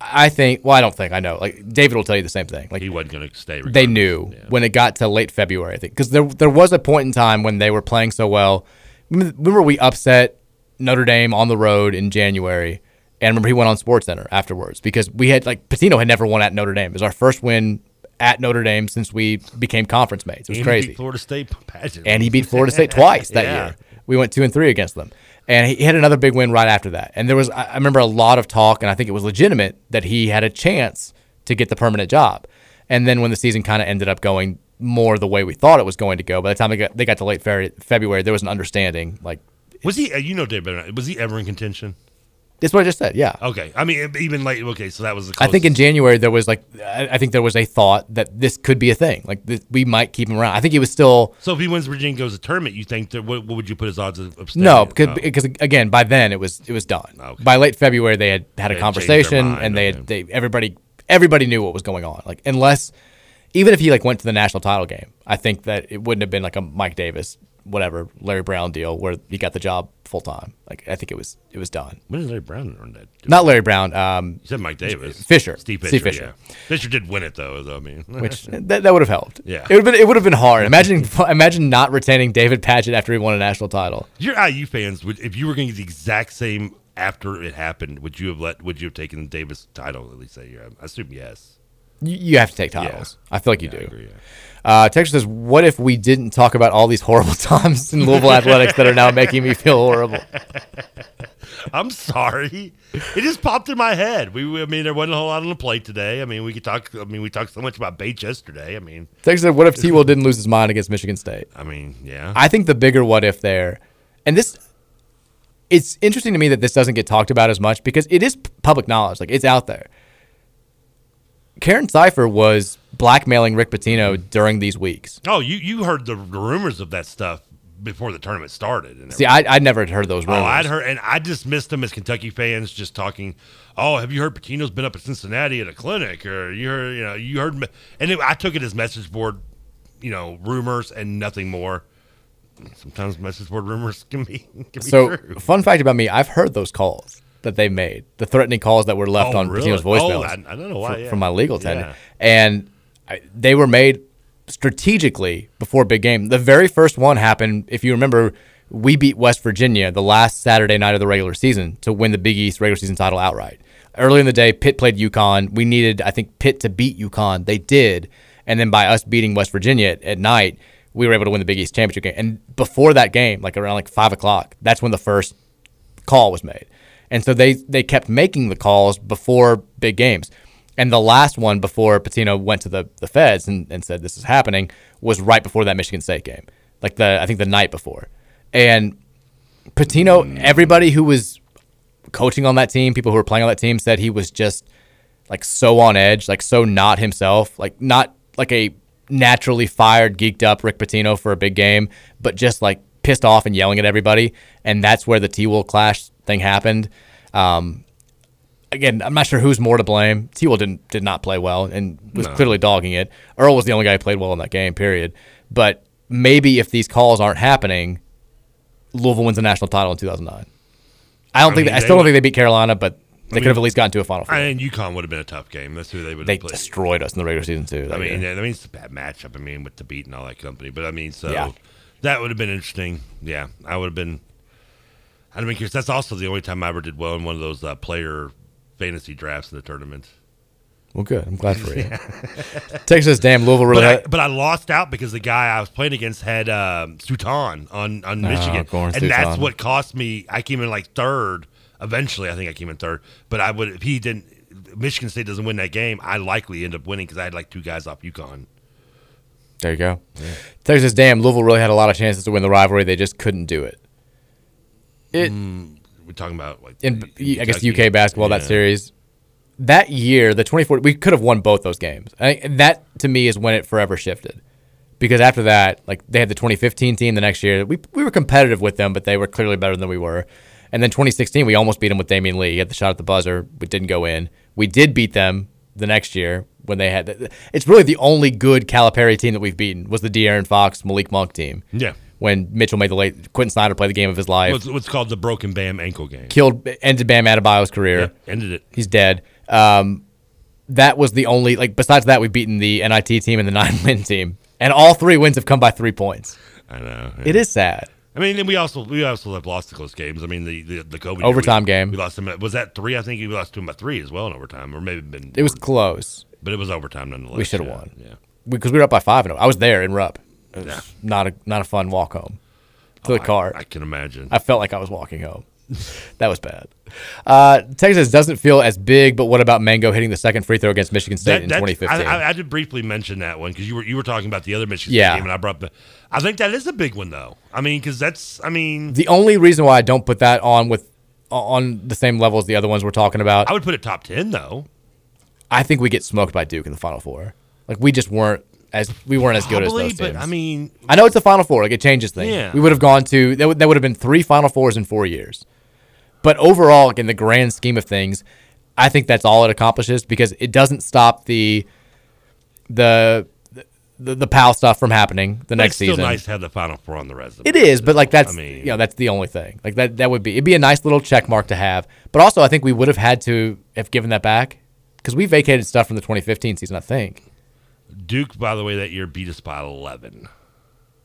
I think. Well, I don't think. I know. Like David will tell you the same thing. Like he wasn't going to stay. they knew when it got to late February. I think because there there was a point in time when they were playing so well. Remember we upset Notre Dame on the road in January, and remember he went on SportsCenter afterwards because we had like Pitino had never won at Notre Dame. It was our first win at Notre Dame since we became conference mates. It was And crazy. Florida State [LAUGHS] pageant. and he beat Florida State twice that [LAUGHS] Yeah. year. We went two and three against them, and he had another big win right after that. And there was, I remember, a lot of talk, and I think it was legitimate that he had a chance to get the permanent job. And then when the season kind of ended up going more the way we thought it was going to go, by the time they got they got to late February, there was an understanding. Like, Was he? uh, You know, better. Was he ever in contention? That's what I just said. Yeah. Okay. I mean, even like Okay, so that was the. I think in. January there was like I, think there was a thought that this could be a thing. Like this, we might keep him around. I think he was still So if he wins Virginia goes to tournament, you think that what, what would you put his odds of, no because Oh. again by then it was it was done. Okay. By late February they had had a They their conversation mind, and they okay. had they everybody everybody knew what was going on. Like unless even if he like went to the national title game, I think that it wouldn't have been like a Mike Davis whatever Larry Brown deal where he got the job full time. Like I think it was it was done. When did Larry Brown earn that? Not Larry Brown. Um, You said Mike Davis. Fisher. Steve Fisher. Steve Fisher. Yeah. Fisher did win it though. though, I mean, which [LAUGHS] that, that would have helped. Yeah. it would have been it would have been hard. Imagine [LAUGHS] imagine not retaining David Padgett after he won a national title. your IU fans would if you were going to get the exact same after it happened, would you have let? Would you have taken the Davis title at least that year? I assume yes. You, you have to take Yeah. titles. I feel like you Yeah, I do. agree, yeah. Uh, Texas says, "What if we didn't talk about all these horrible [LAUGHS] times in Louisville athletics that are now making me feel horrible?" [LAUGHS] I'm sorry. It just popped in my head. We, I mean, there wasn't a whole lot on the plate today. I mean, we could talk. I mean, we talked so much about Bates yesterday. I mean, Texas said, "What if T. Will didn't lose his mind against Michigan State?" I mean, yeah. I think the bigger what if there, and this, it's interesting to me that this doesn't get talked about as much because it is public knowledge. Like it's out there. Karen Sypher was blackmailing Rick Pitino mm-hmm. during these weeks. oh, you you heard the, rumors of that stuff before the tournament started. And See, I I never heard those rumors. Oh. I'd heard, and I dismissed them as Kentucky fans just talking. Oh, have you heard Pitino's been up at Cincinnati at a clinic, or you heard, you know, you heard, and it, I took it as message board, you know, rumors and nothing more. Sometimes message board rumors [LAUGHS] can be can be So, true. fun fact about me, I've heard those calls that they made, the threatening calls that were left Oh, on really? Pitino's Oh. I- I don't know why, fr- yeah. From my legal tenure. Yeah. And I, they were made strategically before big game. The very first one happened, if you remember, we beat West Virginia the last Saturday night of the regular season to win the Big East regular season title outright. Early in the day, Pitt played UConn. We needed, I think, Pitt to beat UConn. They did. And then by us beating West Virginia at, at night, we were able to win the Big East championship game. And before that game, like around like five o'clock, that's when the first call was made. And so they they kept making the calls before big games. And the last one before Pitino went to the, the feds and, and said this is happening was right before that Michigan State game. Like the I think the night before. And Pitino, hmm. everybody who was coaching on that team, people who were playing on that team said he was just like so on edge, like so not himself, like not like a naturally fired, geeked up Rick Pitino for a big game, but just like pissed off and yelling at everybody. And that's where the T Will clash thing happened. Um, again, I'm not sure who's more to blame. T Will didn't did not play well and was No. clearly dogging it. Earl was the only guy who played well in that game, period. But maybe if these calls aren't happening, Louisville wins the national title in 2009. I don't I think mean, I still don't would- think they beat Carolina, but they mean, could have at least gotten to a final. Four. I mean, UConn would have been a tough game. That's who they would They have played. destroyed us in the regular season too. I mean, year. I mean, it's a bad matchup. I mean, with the beat and all that company, but I mean, so Yeah. that would have been interesting. Yeah, I would have been. Have been curious. That's also the only time I ever did well in one of those uh, player fantasy drafts in the tournament. well, good. I'm glad for you. [LAUGHS] Texas, damn Louisville really. But I, but I lost out because the guy I was playing against had Suton on on Oh, Michigan, Goran and that's what cost me. I came in like third. Eventually, I think I came in third. But I would if he didn't. Michigan State doesn't win that game. I likely end up winning because I had like two guys off UConn. there you go. Texas, damn Louisville really had a lot of chances to win the rivalry. They just couldn't do it. It mm, We're talking about like in I guess UK basketball that series. That year, the 24, we could have won both those games. I that to me is when it forever shifted. Because after that, like they had the 2015 team the next year. We we were competitive with them, but they were clearly better than we were. And then 2016, we almost beat them with Damion Lee. He had the shot at the buzzer, but didn't go in. We did beat them the next year when they had. It's really the only good Calipari team that we've beaten was the De'Aaron Fox, Malik Monk team. Yeah. When Mitchell made the late, Quentin Snider play the game of his life What's, what's called the broken Bam ankle game. killed ended Bam Adebayo's career. Yeah, ended it. He's dead. Um, that was the only like. Besides that, we've beaten the NIT team and the [LAUGHS] nine win team, and all three wins have come by three points. I know. It is sad. I mean, and we also we also have lost close games. I mean, the the, the year, Overtime we, game. We lost them. Was that three? I think we lost to them by three as well in overtime, or maybe been. It was close. but it was overtime nonetheless. We should have yeah, won. Yeah. because we were up by five. And I was there in Rupp. It was Yeah. not a not a fun walk home to the car. I can imagine. I felt like I was walking home. [LAUGHS] that was bad. Uh, Texas doesn't feel as big, but what about Mangok hitting the second free throw against Michigan State That- in 2015? I, I, I did briefly mention that one because you were you were talking about the other Michigan Yeah. State game, and I brought up the. I think that is a big one though. I mean, because that's I mean, The only reason why I don't put that on with on the same level as the other ones we're talking about. I would put it top ten though. I think we get smoked by Duke in the Final Four. Like we just weren't as we weren't as good as those but. I mean, I know it's the Final Four. Like it changes things. Yeah. We would have gone to that. Would, that would have been three Final Fours in four years. But overall, like in the grand scheme of things, I think that's all it accomplishes because it doesn't stop the the the, the PAL stuff from happening the but next it's still season. nice to have the final four on the resume. It is, but like that's I mean- you know that's the only thing. Like that that would be it'd be a nice little check mark to have. But also, I think we would have had to have given that back because we vacated stuff from the 2015 season. I think Duke, by the way, that year beat us by eleven.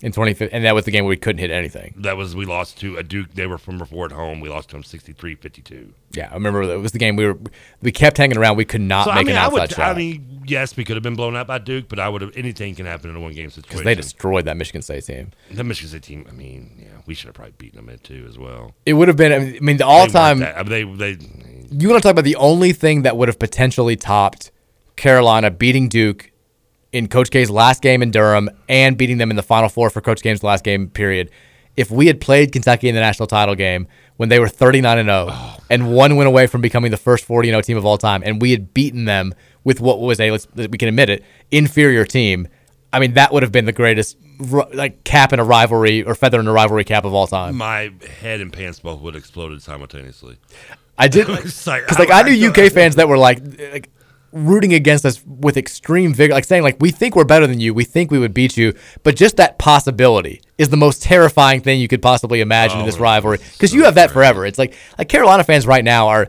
in 2015, and that was the game where we couldn't hit anything. That was we lost to a Duke. They were from before at home. We lost to them 63-52. Yeah, I remember it was the game we were we kept hanging around. We could not So make I mean, an I outside would. shot I mean, yes, we could have been blown out by Duke, but I would have. Anything can happen in a one game situation. because they destroyed that Michigan State team. the Michigan State team. I mean, yeah, we should have probably beaten them at two as well. It would have been. I mean, the all time. I mean, they they You want to talk about the only thing that would have potentially topped Carolina beating Duke in Coach K's last game in Durham and beating them in the Final Four for Coach K's last game period. If we had played Kentucky in the national title game when they were 39 and 0 and one went away from becoming the first 40 0 team of all time, and we had beaten them with what was a let's we can admit it inferior team. I mean, that would have been the greatest like cap in a rivalry or feather in a rivalry cap of all time. my head and pants both would have exploded simultaneously. I did [LAUGHS] like- because like I knew UK fans that were like like rooting against us with extreme vigor, like saying like we think we're better than you, we think we would beat you, but just that possibility is the most terrifying thing you could possibly imagine in Oh, this rivalry because you have that forever. It's like like Carolina fans right now are.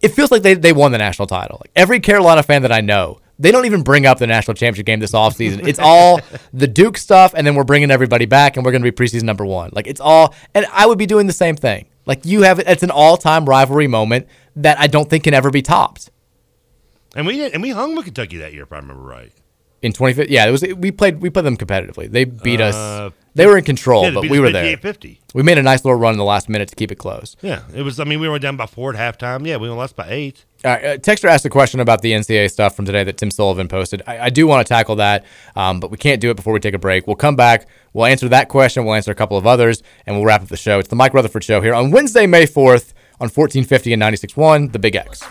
It feels like they they won the national title. Like every Carolina fan that I know. They don't even bring up the national championship game this offseason. It's all [LAUGHS] the Duke stuff, and then we're bringing everybody back, and we're going to be preseason number one. Like it's all, and I would be doing the same thing. Like you have, it's an all-time rivalry moment that I don't think can ever be topped. And we did, and we hung with Kentucky that year, if I remember right. In 2015, yeah, it was. We played. We played them competitively. They beat Uh, us. They were in control, yeah, but we were there. 58-50. We made a nice little run in the last minute to keep it close. Yeah, it was. I mean, we were down by four at halftime. Yeah, we only lost by eight. Uh, uh, Texter asked a question about the NCAA stuff from today that Tim Sullivan posted. I, I do want to tackle that, um, but we can't do it before we take a break. We'll come back. We'll answer that question. We'll answer a couple of others, and we'll wrap up the show. It's the Mike Rutherford Show here on Wednesday, May 4th on 1450 and 96.1, The Big X.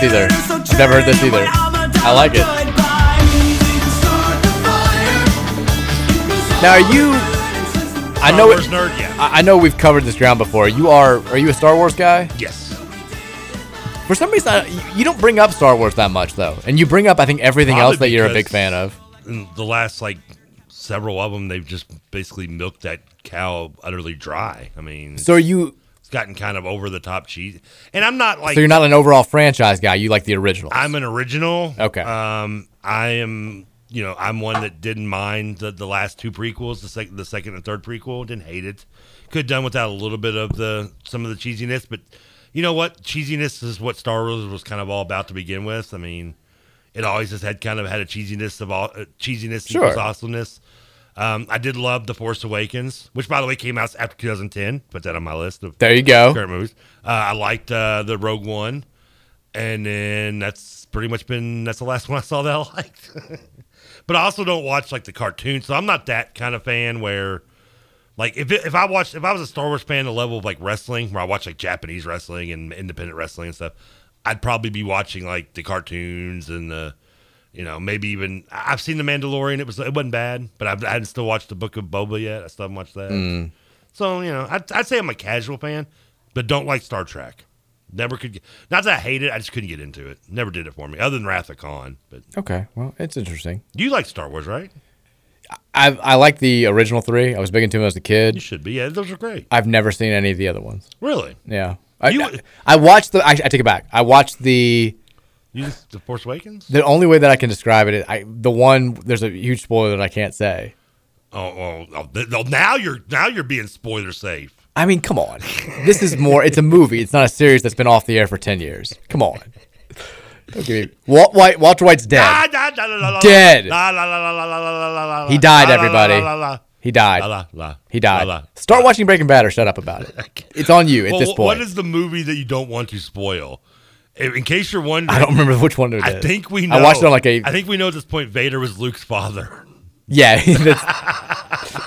queen. Either. I've never heard this either. I like it. Now, are you? I know. Nerd, yeah. I I know we've covered this ground before. You are. Are you a Star Wars guy? Yes. For some reason, I- you- you don't bring up Star Wars that much, though, and you bring up, I think, everything Probably else that you're a because big fan of. In the last like several of them, they've just basically milked that cow utterly dry. I mean, So are you? Gotten kind of over the top cheese. And I'm not like so you're not an overall franchise guy. You like the original. I'm an original. Okay. Um, I am. You know, I'm one that didn't mind the, the last two prequels, the second, the second and third prequel. Didn't hate it. Could have done without a little bit of the some of the cheesiness, but you know what? Cheesiness is what Star Wars was kind of all about to begin with. I mean, it always has had kind of had a cheesiness of all uh, cheesiness Sure. equals awesomeness. Um, I did love The Force Awakens, which by the way came out after 2010. Put that on my list of There you go. current movies. Uh, I liked uh, the Rogue One, and then that's pretty much been that's the last [LAUGHS] one I saw that I liked. [LAUGHS] but I also don't watch like the cartoons, so I'm not that kind of fan where. Like if it, if I watched if I was a Star Wars fan, the level of like wrestling where I watch like Japanese wrestling and independent wrestling and stuff, I'd probably be watching like the cartoons and the, you know, maybe even I've seen the Mandalorian. It was it wasn't bad, but I've, I hadn't still watched the Book of Boba yet. I still haven't watched that. Mm. So you know, I'd, I'd say I'm a casual fan, but don't like Star Trek. Never could get. Not that I hate it, I just couldn't get into it. Never did it for me, other than Wrath of Khan. But Okay, well, it's interesting. you like Star Wars, right? I I like the original three. I was big into them as a kid. You should be. Yeah, those are great. I've never seen any of the other ones. Really? Yeah. I, You- I, I watched the. I, I take it back. I watched the. You just the Force Awakens. The only way that I can describe it, I the one there's a huge spoiler that I can't say. Oh, oh, oh now you're now you're being spoiler safe. I mean, come on. This is more. It's a movie. It's not a series that's been off the air for ten years. Come on. Okay, Walt White. Walter White's dead. Dead. He died. Everybody. He died. He died. Start watching Breaking Bad or shut up about it. It's on you at well, this point. What is the movie that you don't want to spoil? In case you're wondering, I don't remember which one it I think we know. I watched it on like a. I think we know at this point Vader was Luke's father. Yeah, [LAUGHS] that's,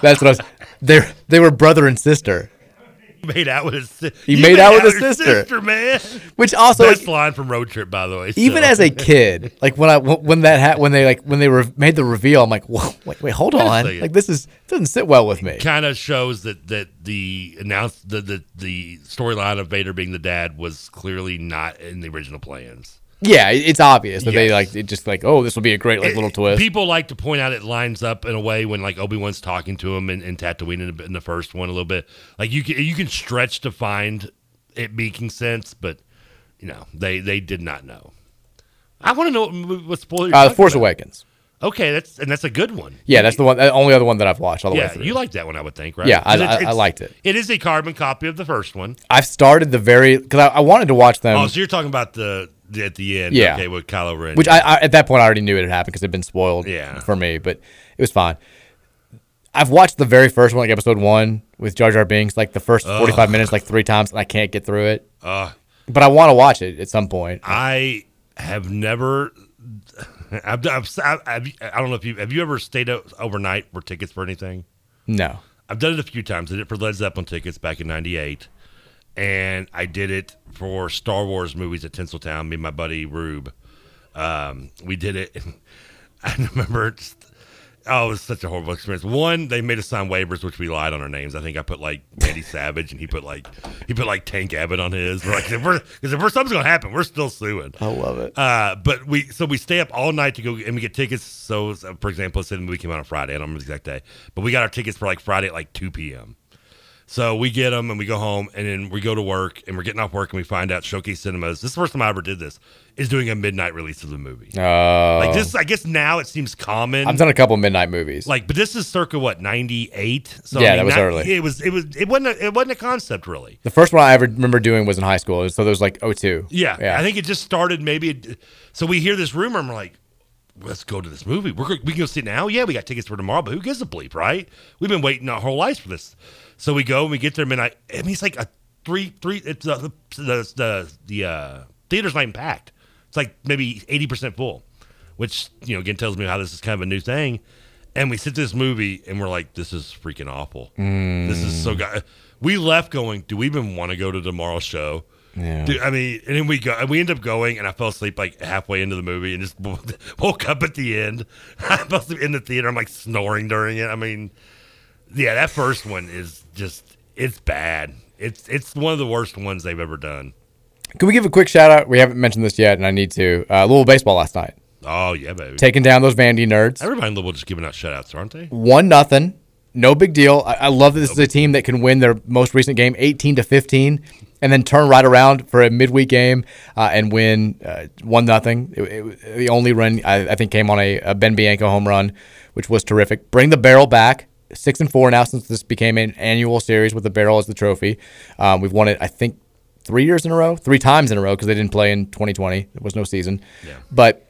that's what I was. They they were brother and sister. He [LAUGHS] made out with his. si- He You made out with his your sister. man. Which also, best line from Road Trip, by the way. even so. as a kid, like when I when that ha- when they like when they were made the reveal, I'm like, whoa, wait, wait, hold on, like this is doesn't sit well with me. kind of shows that that the announce the the, the storyline of Vader being the dad was clearly not in the original plans. Yeah, it's obvious that they like it just like, oh, this will be a great like little twist. People like to point out it lines up in a way when like Obi Wan's talking to him in, in Tatooine in, the- in the first one a little bit. Like you can you can stretch to find it making sense, but you know they they did not know. I want to know what, what spoiler. Uh, the Force about. Awakens. Okay, that's and that's a good one. Yeah, that's the one, the only other one that I've watched all the way through. you like that one, I would think, right? Yeah, I- I- I liked it. It is a carbon copy of the first one. I've started the very because I, I wanted to watch them. oh, so you're talking about the at the end, Yeah. okay, with Kylo Ren, Which I, I at that point I already knew it had happened because it had been spoiled Yeah. for me, but it was fine. I've watched the very first one, like episode one with Jar Jar Binks, like the first Ugh. 45 minutes, like three times, and I can't get through it. Uh, But I want to watch it at some point. I have never. I've, I've, I've, I've- I don't know if you have you ever stayed out overnight for tickets for anything. No. I've done it a few times. I did it for Led Zeppelin tickets back in '98, and I did it for Star Wars movies at Tinseltown. Me and my buddy Rube, um, we did it. [LAUGHS] I remember. Just, oh, it was such a horrible experience. One, they made us sign waivers, which we lied on our names. I think I put like Randy Savage, and he put like he put like Tank Abbott on his. We're like, because if we're, something's gonna happen, we're still suing. I love it. Uh, but we so we stay up all night to go and we get tickets. So, so, for example, let's say the movie came out on Friday. I don't remember the exact day, but we got our tickets for like Friday at like two p.m. So we get them and we go home and then we go to work and we're getting off work and we find out Showcase Cinemas. This is the first time I ever did this. Is doing a midnight release of the movie. Oh. Like this, I guess now it seems common. I've done a couple midnight movies. like, but this is circa what ninety eight. So Yeah, I mean, that was early. It was. It was. It wasn't. A, it wasn't a concept really. the first one I ever remember doing was in high school, so there was like 02. Yeah, yeah. I think it just started maybe. It, so we hear this rumor and we're like, let's go to this movie. We're we can go see it now. Yeah, we got tickets for tomorrow, but who gives a bleep, right? We've been waiting our whole lives for this. So we go and we get there midnight. I mean, it's like a three three. It's uh, the the the, the uh, theater's not even packed. It's like maybe eighty percent full, which you know again tells me how this is kind of a new thing. And we sit this movie and we're like, this is freaking awful. This is so. We left going. Do we even want to go to tomorrow's show? Yeah. Dude, I mean, and then we go, and we end up going, and I fell asleep like halfway into the movie, and just [LAUGHS] woke up at the end. [LAUGHS] I fell asleep in the theater. I'm like snoring during it. I mean, yeah, that first one is just it's bad. It's it's one of the worst ones they've ever done. Can we give a quick shout out? We haven't mentioned this yet, and I need to. Uh, Louisville baseball last night, Oh yeah, baby. taking down those Vandy nerds. Everybody in Louisville just giving out shutouts, aren't they? One nothing. No big deal. I, I love that this is a team that can win their most recent game, eighteen to fifteen, and then turn right around for a midweek game uh, and win uh, one nothing. The only run I, I think came on a, a Ben Bianco home run, which was terrific. Bring the barrel back. Six and four now since this became an annual series with the barrel as the trophy. Um, we've won it, I think, three years in a row, three times in a row because they didn't play in 2020. There was no season. Yeah. But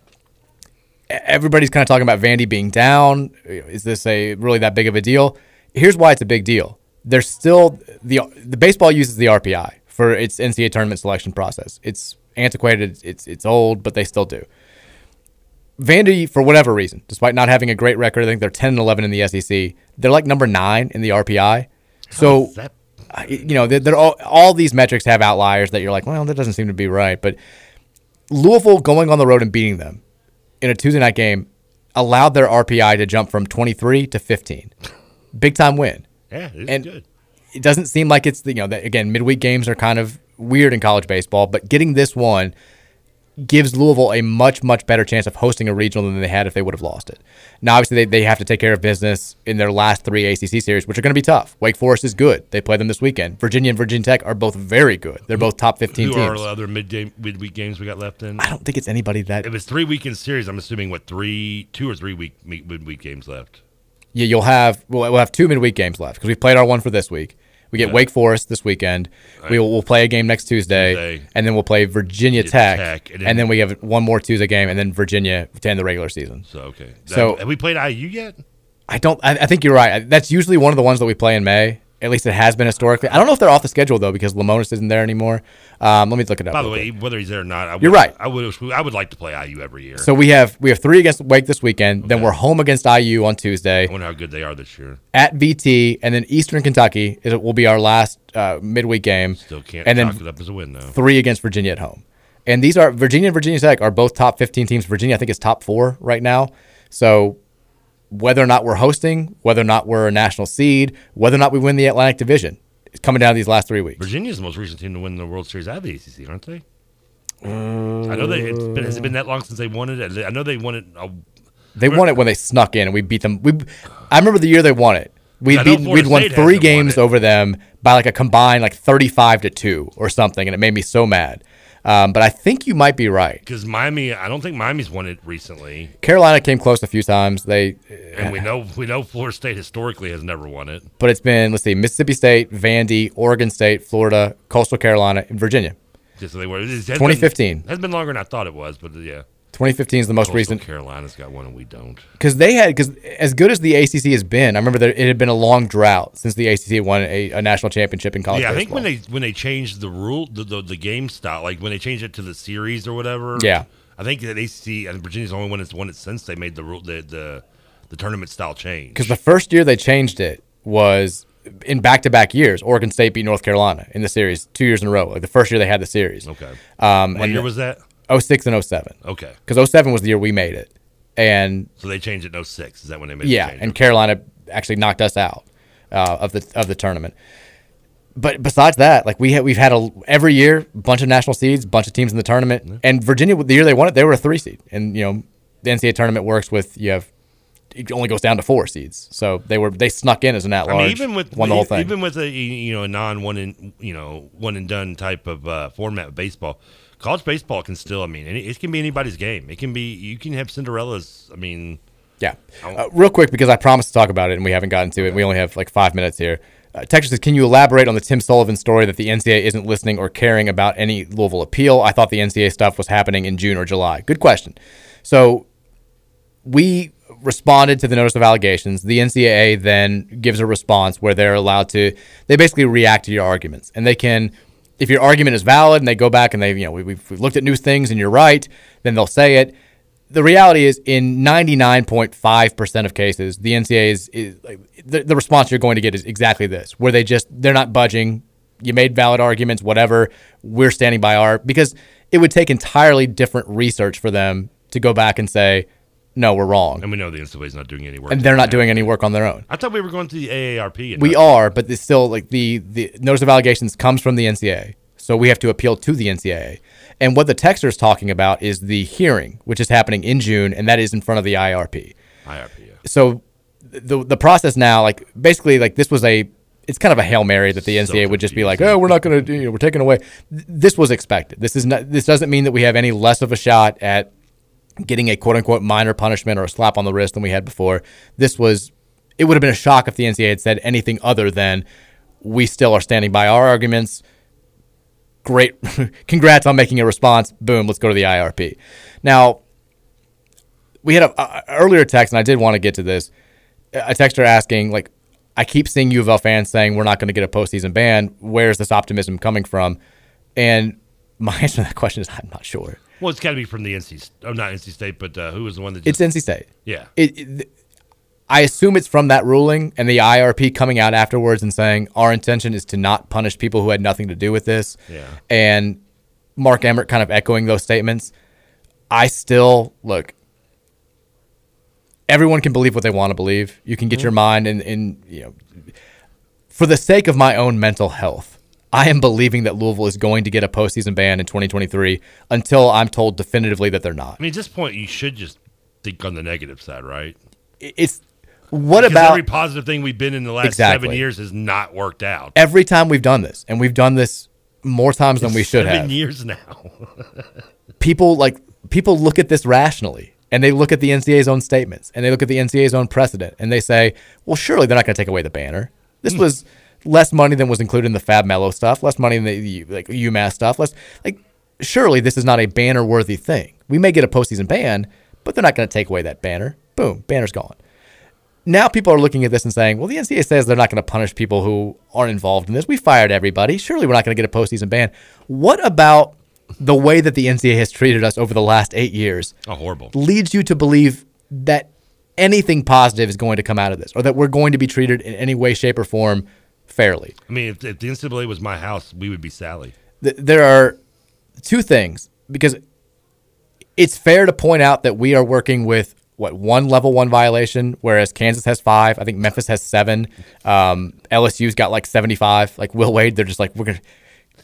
everybody's kind of talking about Vandy being down. Is this a really that big of a deal? Here's why it's a big deal. There's still the the baseball uses the RPI for its NCAA tournament selection process. It's antiquated, it's it's old, but they still do. Vandy, for whatever reason, despite not having a great record, I think they're 10 and 11 in the SEC. They're like number nine in the RPI. So, I- uh, you know, they're, they're all, all these metrics have outliers that you're like, well, that doesn't seem to be right. But Louisville going on the road and beating them in a Tuesday night game allowed their RPI to jump from 23 to 15. Big time win. Yeah, it's And good. It doesn't seem like it's you know, that, again, midweek games are kind of weird in college baseball, but getting this one gives Louisville a much, much better chance of hosting a regional than they had if they would have lost it. Now, obviously, they, they have to take care of business in their last three ACC series, which are going to be tough. Wake Forest is good. They play them this weekend. Virginia and Virginia Tech are both very good. They're both top 15 Who teams. are the other midday midweek games we got left in? I don't think it's anybody that. If it's three weekend series, I'm assuming what three, two or three week mid- midweek games left. Yeah, you'll have we'll, we'll have two midweek games left because we played our one for this week. We get Okay. Wake Forest this weekend. We will we'll play a game next Tuesday, Tuesday. and then we'll play Virginia Virginia Tech, Tech, and and, then- then we have one more Tuesday game, and then Virginia to end the regular season. So okay. So- have we played IU yet? I don't. I, I think you're right. That's usually one of the ones that we play in May. At least it has been historically. I don't know if they're off the schedule though because Lemonis isn't there anymore. Um, let me look it up. By the way, quick. whether he's there or not, I would, You're right. I would. I would like to play IU every year. so we have we have three against Wake this weekend. Then we're home against IU on Tuesday. I wonder how good they are this year. at VT, and then Eastern Kentucky is, will be our last uh, midweek game. Still can't and then it up as a win though. three against Virginia at home. And these are Virginia and Virginia Tech are both top 15 teams. Virginia, I think, is top four right now. So whether or not we're hosting, whether or not we're a national seed, whether or not we win the Atlantic Division, it's coming down these last three weeks. Virginia's the most recent team to win the World Series out of the ACC, aren't they? I know they. It's been, has it been that long since they won it? I know they won it. Uh, They won it when they snuck in, and we beat them. We, I remember the year they won it. We'd I know beaten, Florida we'd won three hasn't won games over them by like a combined like thirty-five to two or something, and it made me so mad. Um, but I think you might be right. because Miami, I don't think Miami's won it recently, Carolina came close a few times. They, and we know we know Florida State historically has never won it. but it's been let's see, Mississippi State, Vandy, Oregon State, Florida, Coastal Carolina, and Virginia. Just so they were. It has been- 2015. has been longer than I thought it was, but yeah. 2015 is the most Coastal recent Carolina's got one and we don't. because they had because as good as the ACC has been, I remember that it had been a long drought since the ACC won a, a national championship in college. yeah, I think when they when they changed the rule, the, the the game style, like when they changed it to the series or whatever. Yeah. I think that ACC and Virginia's the only one that's won it since they made the rule the the, the tournament style change. Because the first year they changed it was in back-to-back years. Oregon State beat North Carolina in the series two years in a row. Like the first year they had the series. Okay. Um, What and year was that? 06 and 07. Okay. Because 07 was the year we made it, and So they changed it in 06. Is that when they made it? yeah, the change? and Carolina actually knocked us out uh, of the of the tournament. But besides that, like we ha- we've had a every year bunch of national seeds, bunch of teams in the tournament, and Virginia the year they won it, they were a three seed, and you know the NCAA tournament works with you have it only goes down to four seeds, so they were they snuck in as an at I mean, even with won the whole thing. even with a you know a non one and you know one and done type of uh, format of baseball, college baseball can still. I mean, it, it can be anybody's game. It can be you can have Cinderellas. I mean, Yeah. Uh, real quick, because I promised to talk about it and we haven't gotten to it. We only have like five minutes here. Uh, Texas says, can you elaborate on the Tim Sullivan story that the NCAA isn't listening or caring about any Louisville appeal? I thought the NCAA stuff was happening in June or July. Good question. So we responded to the notice of allegations. The NCAA then gives a response where they're allowed to, they basically react to your arguments. And they can, if your argument is valid and they go back and they, you know, we, we've, we've looked at new things and you're right, then they'll say it. The reality is, in 99.5% of cases, the NCAA is, is the, the response you're going to get is exactly this, where they just, they're not budging. You made valid arguments, whatever. We're standing by our, because it would take entirely different research for them to go back and say, no, we're wrong. and we know the NCAA is not doing any work. And they're not doing any work on their own. I thought we were going to the AARP. We are, but it's still like the, the notice of allegations comes from the NCAA. So we have to appeal to the NCAA. And what the texter is talking about is the hearing, which is happening in June, and that is in front of the IRP. IRP. Yeah. So the the process now, like basically, like this was a, it's kind of a hail mary that the NCAA would just be like, oh, we're not going to, you know, we're taking away. This was expected. This is not. This doesn't mean that we have any less of a shot at getting a quote unquote minor punishment or a slap on the wrist than we had before. This was, it would have been a shock if the NCAA had said anything other than we still are standing by our arguments. Great. [LAUGHS] Congrats on making a response. Boom, let's go to the IRP. Now, we had a, earlier text, and I did want to get to this. A texter asking, like, I keep seeing U of L fans saying we're not going to get a postseason ban. Where's this optimism coming from? And my [LAUGHS] answer to that question is I'm not sure. Well, it's got to be from the NC. Oh, not NC State, but uh, who was the one that? It's NC State. Yeah. It, it- I assume it's from that ruling and the IRP coming out afterwards and saying our intention is to not punish people who had nothing to do with this. Yeah. And Mark Emmert kind of echoing those statements. I still look. Everyone can believe what they want to believe. You can get your mind in, in you know, for the sake of my own mental health. I am believing that Louisville is going to get a postseason ban in 2023 until I'm told definitively that they're not. I mean, at this point, you should just think on the negative side, right? It's what Because about every positive thing we've been in the last seven years has not worked out. every time we've done this, and we've done this more times than we should seven have. years now. [LAUGHS] People like people look at this rationally, and they look at the NCAA's own statements, and they look at the NCAA's own precedent, and they say, "Well, surely they're not going to take away the banner. This hmm. was less money than was included in the Fab Melo stuff, less money than the like UMass stuff. Less like surely this is not a banner worthy thing. We may get a postseason ban, but they're not going to take away that banner. Boom, banner's gone. Now people are looking at this and saying, well, the NCAA says they're not going to punish people who aren't involved in this. We fired everybody. Surely we're not going to get a postseason ban. What about the way that the NCAA has treated us over the last eight years? Oh, horrible. Leads you to believe that anything positive is going to come out of this, or that we're going to be treated in any way, shape, or form fairly. I mean, if, if the NCAA was my house, we would be Sally. Th- there are two things because it's fair to point out that we are working with what one level one violation, whereas Kansas has five. I think Memphis has seven. Um, LSU's got like seventy five. Like Will Wade, they're just like we're gonna.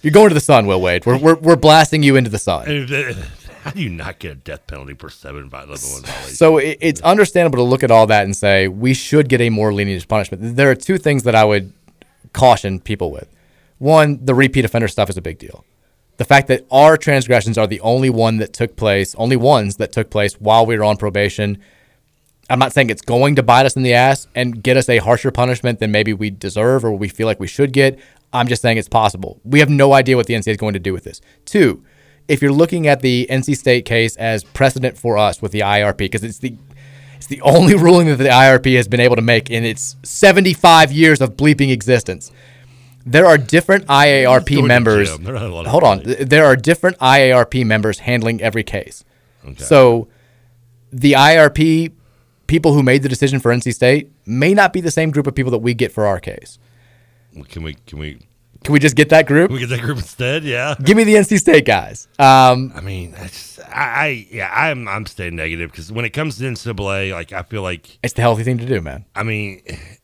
You're going to the sun, Will Wade. We're, we're, we're blasting you into the sun. [LAUGHS] How do you not get a death penalty for seven level one violations? So it, it's understandable to look at all that and say we should get a more lenient punishment. There are two things that I would caution people with. One, the repeat offender stuff is a big deal. The fact that our transgressions are the only one that took place, only ones that took place while we were on probation. I'm not saying it's going to bite us in the ass and get us a harsher punishment than maybe we deserve or we feel like we should get. I'm just saying it's possible. We have no idea what the NCAA is going to do with this. Two, if you're looking at the NC State case as precedent for us with the IRP, because it's the it's the only ruling that the IRP has been able to make in its 75 years of bleeping existence. There are different IARP members. gym. They're not allowed to Hold on. Th- There are different IARP members handling every case. Okay. So the IRP people who made the decision for NC State may not be the same group of people that we get for our case. Can we? Can we? Can we just get that group? Can we get that group instead? Yeah. Give me the NC State guys. Um, I mean, I, I, I yeah, I'm I'm staying negative because when it comes to NCAA, like I feel like it's the healthy thing to do, man. I mean,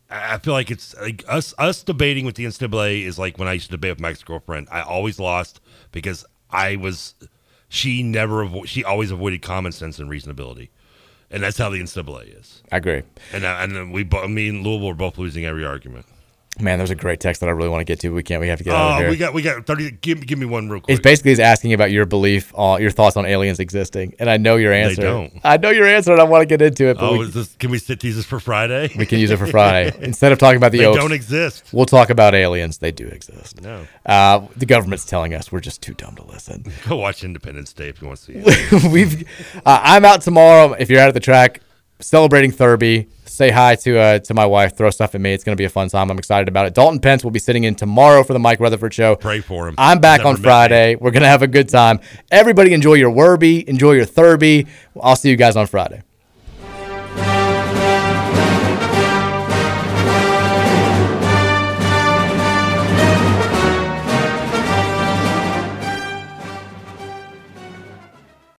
I I feel like it's like us us debating with the NCAA is like when I used to debate with my ex girlfriend. I always lost because I was she never avo- she always avoided common sense and reasonability, and that's how the NCAA is. I agree. And uh, and we bo- me and Louisville are both losing every argument. Man, there's a great text that I really want to get to. We can't. We have to get out of here. Oh, we got we got thirty. Give give me one real quick. It's basically is asking about your belief on your thoughts on aliens existing, and I know your answer. They don't. I know your answer, and I want to get into it. But Oh, we, is this, can we sit these for Friday? we can use it for [LAUGHS] Friday instead of talking about the They oaks, don't exist. We'll talk about aliens. They do exist. No. uh, the government's telling us we're just too dumb to listen. [LAUGHS] Go watch Independence Day if you want to see it. [LAUGHS] We've. Uh, I'm out tomorrow. If you're out at the track celebrating Thurby, say hi to uh, to my wife. Throw stuff at me. It's going to be a fun time. I'm excited about it. Dalton Pence will be sitting in tomorrow for the Mike Rutherford show. Pray for him. I'm back on Friday. We're going to have a good time. Everybody enjoy your Werby, enjoy your Thurby. I'll see you guys on Friday.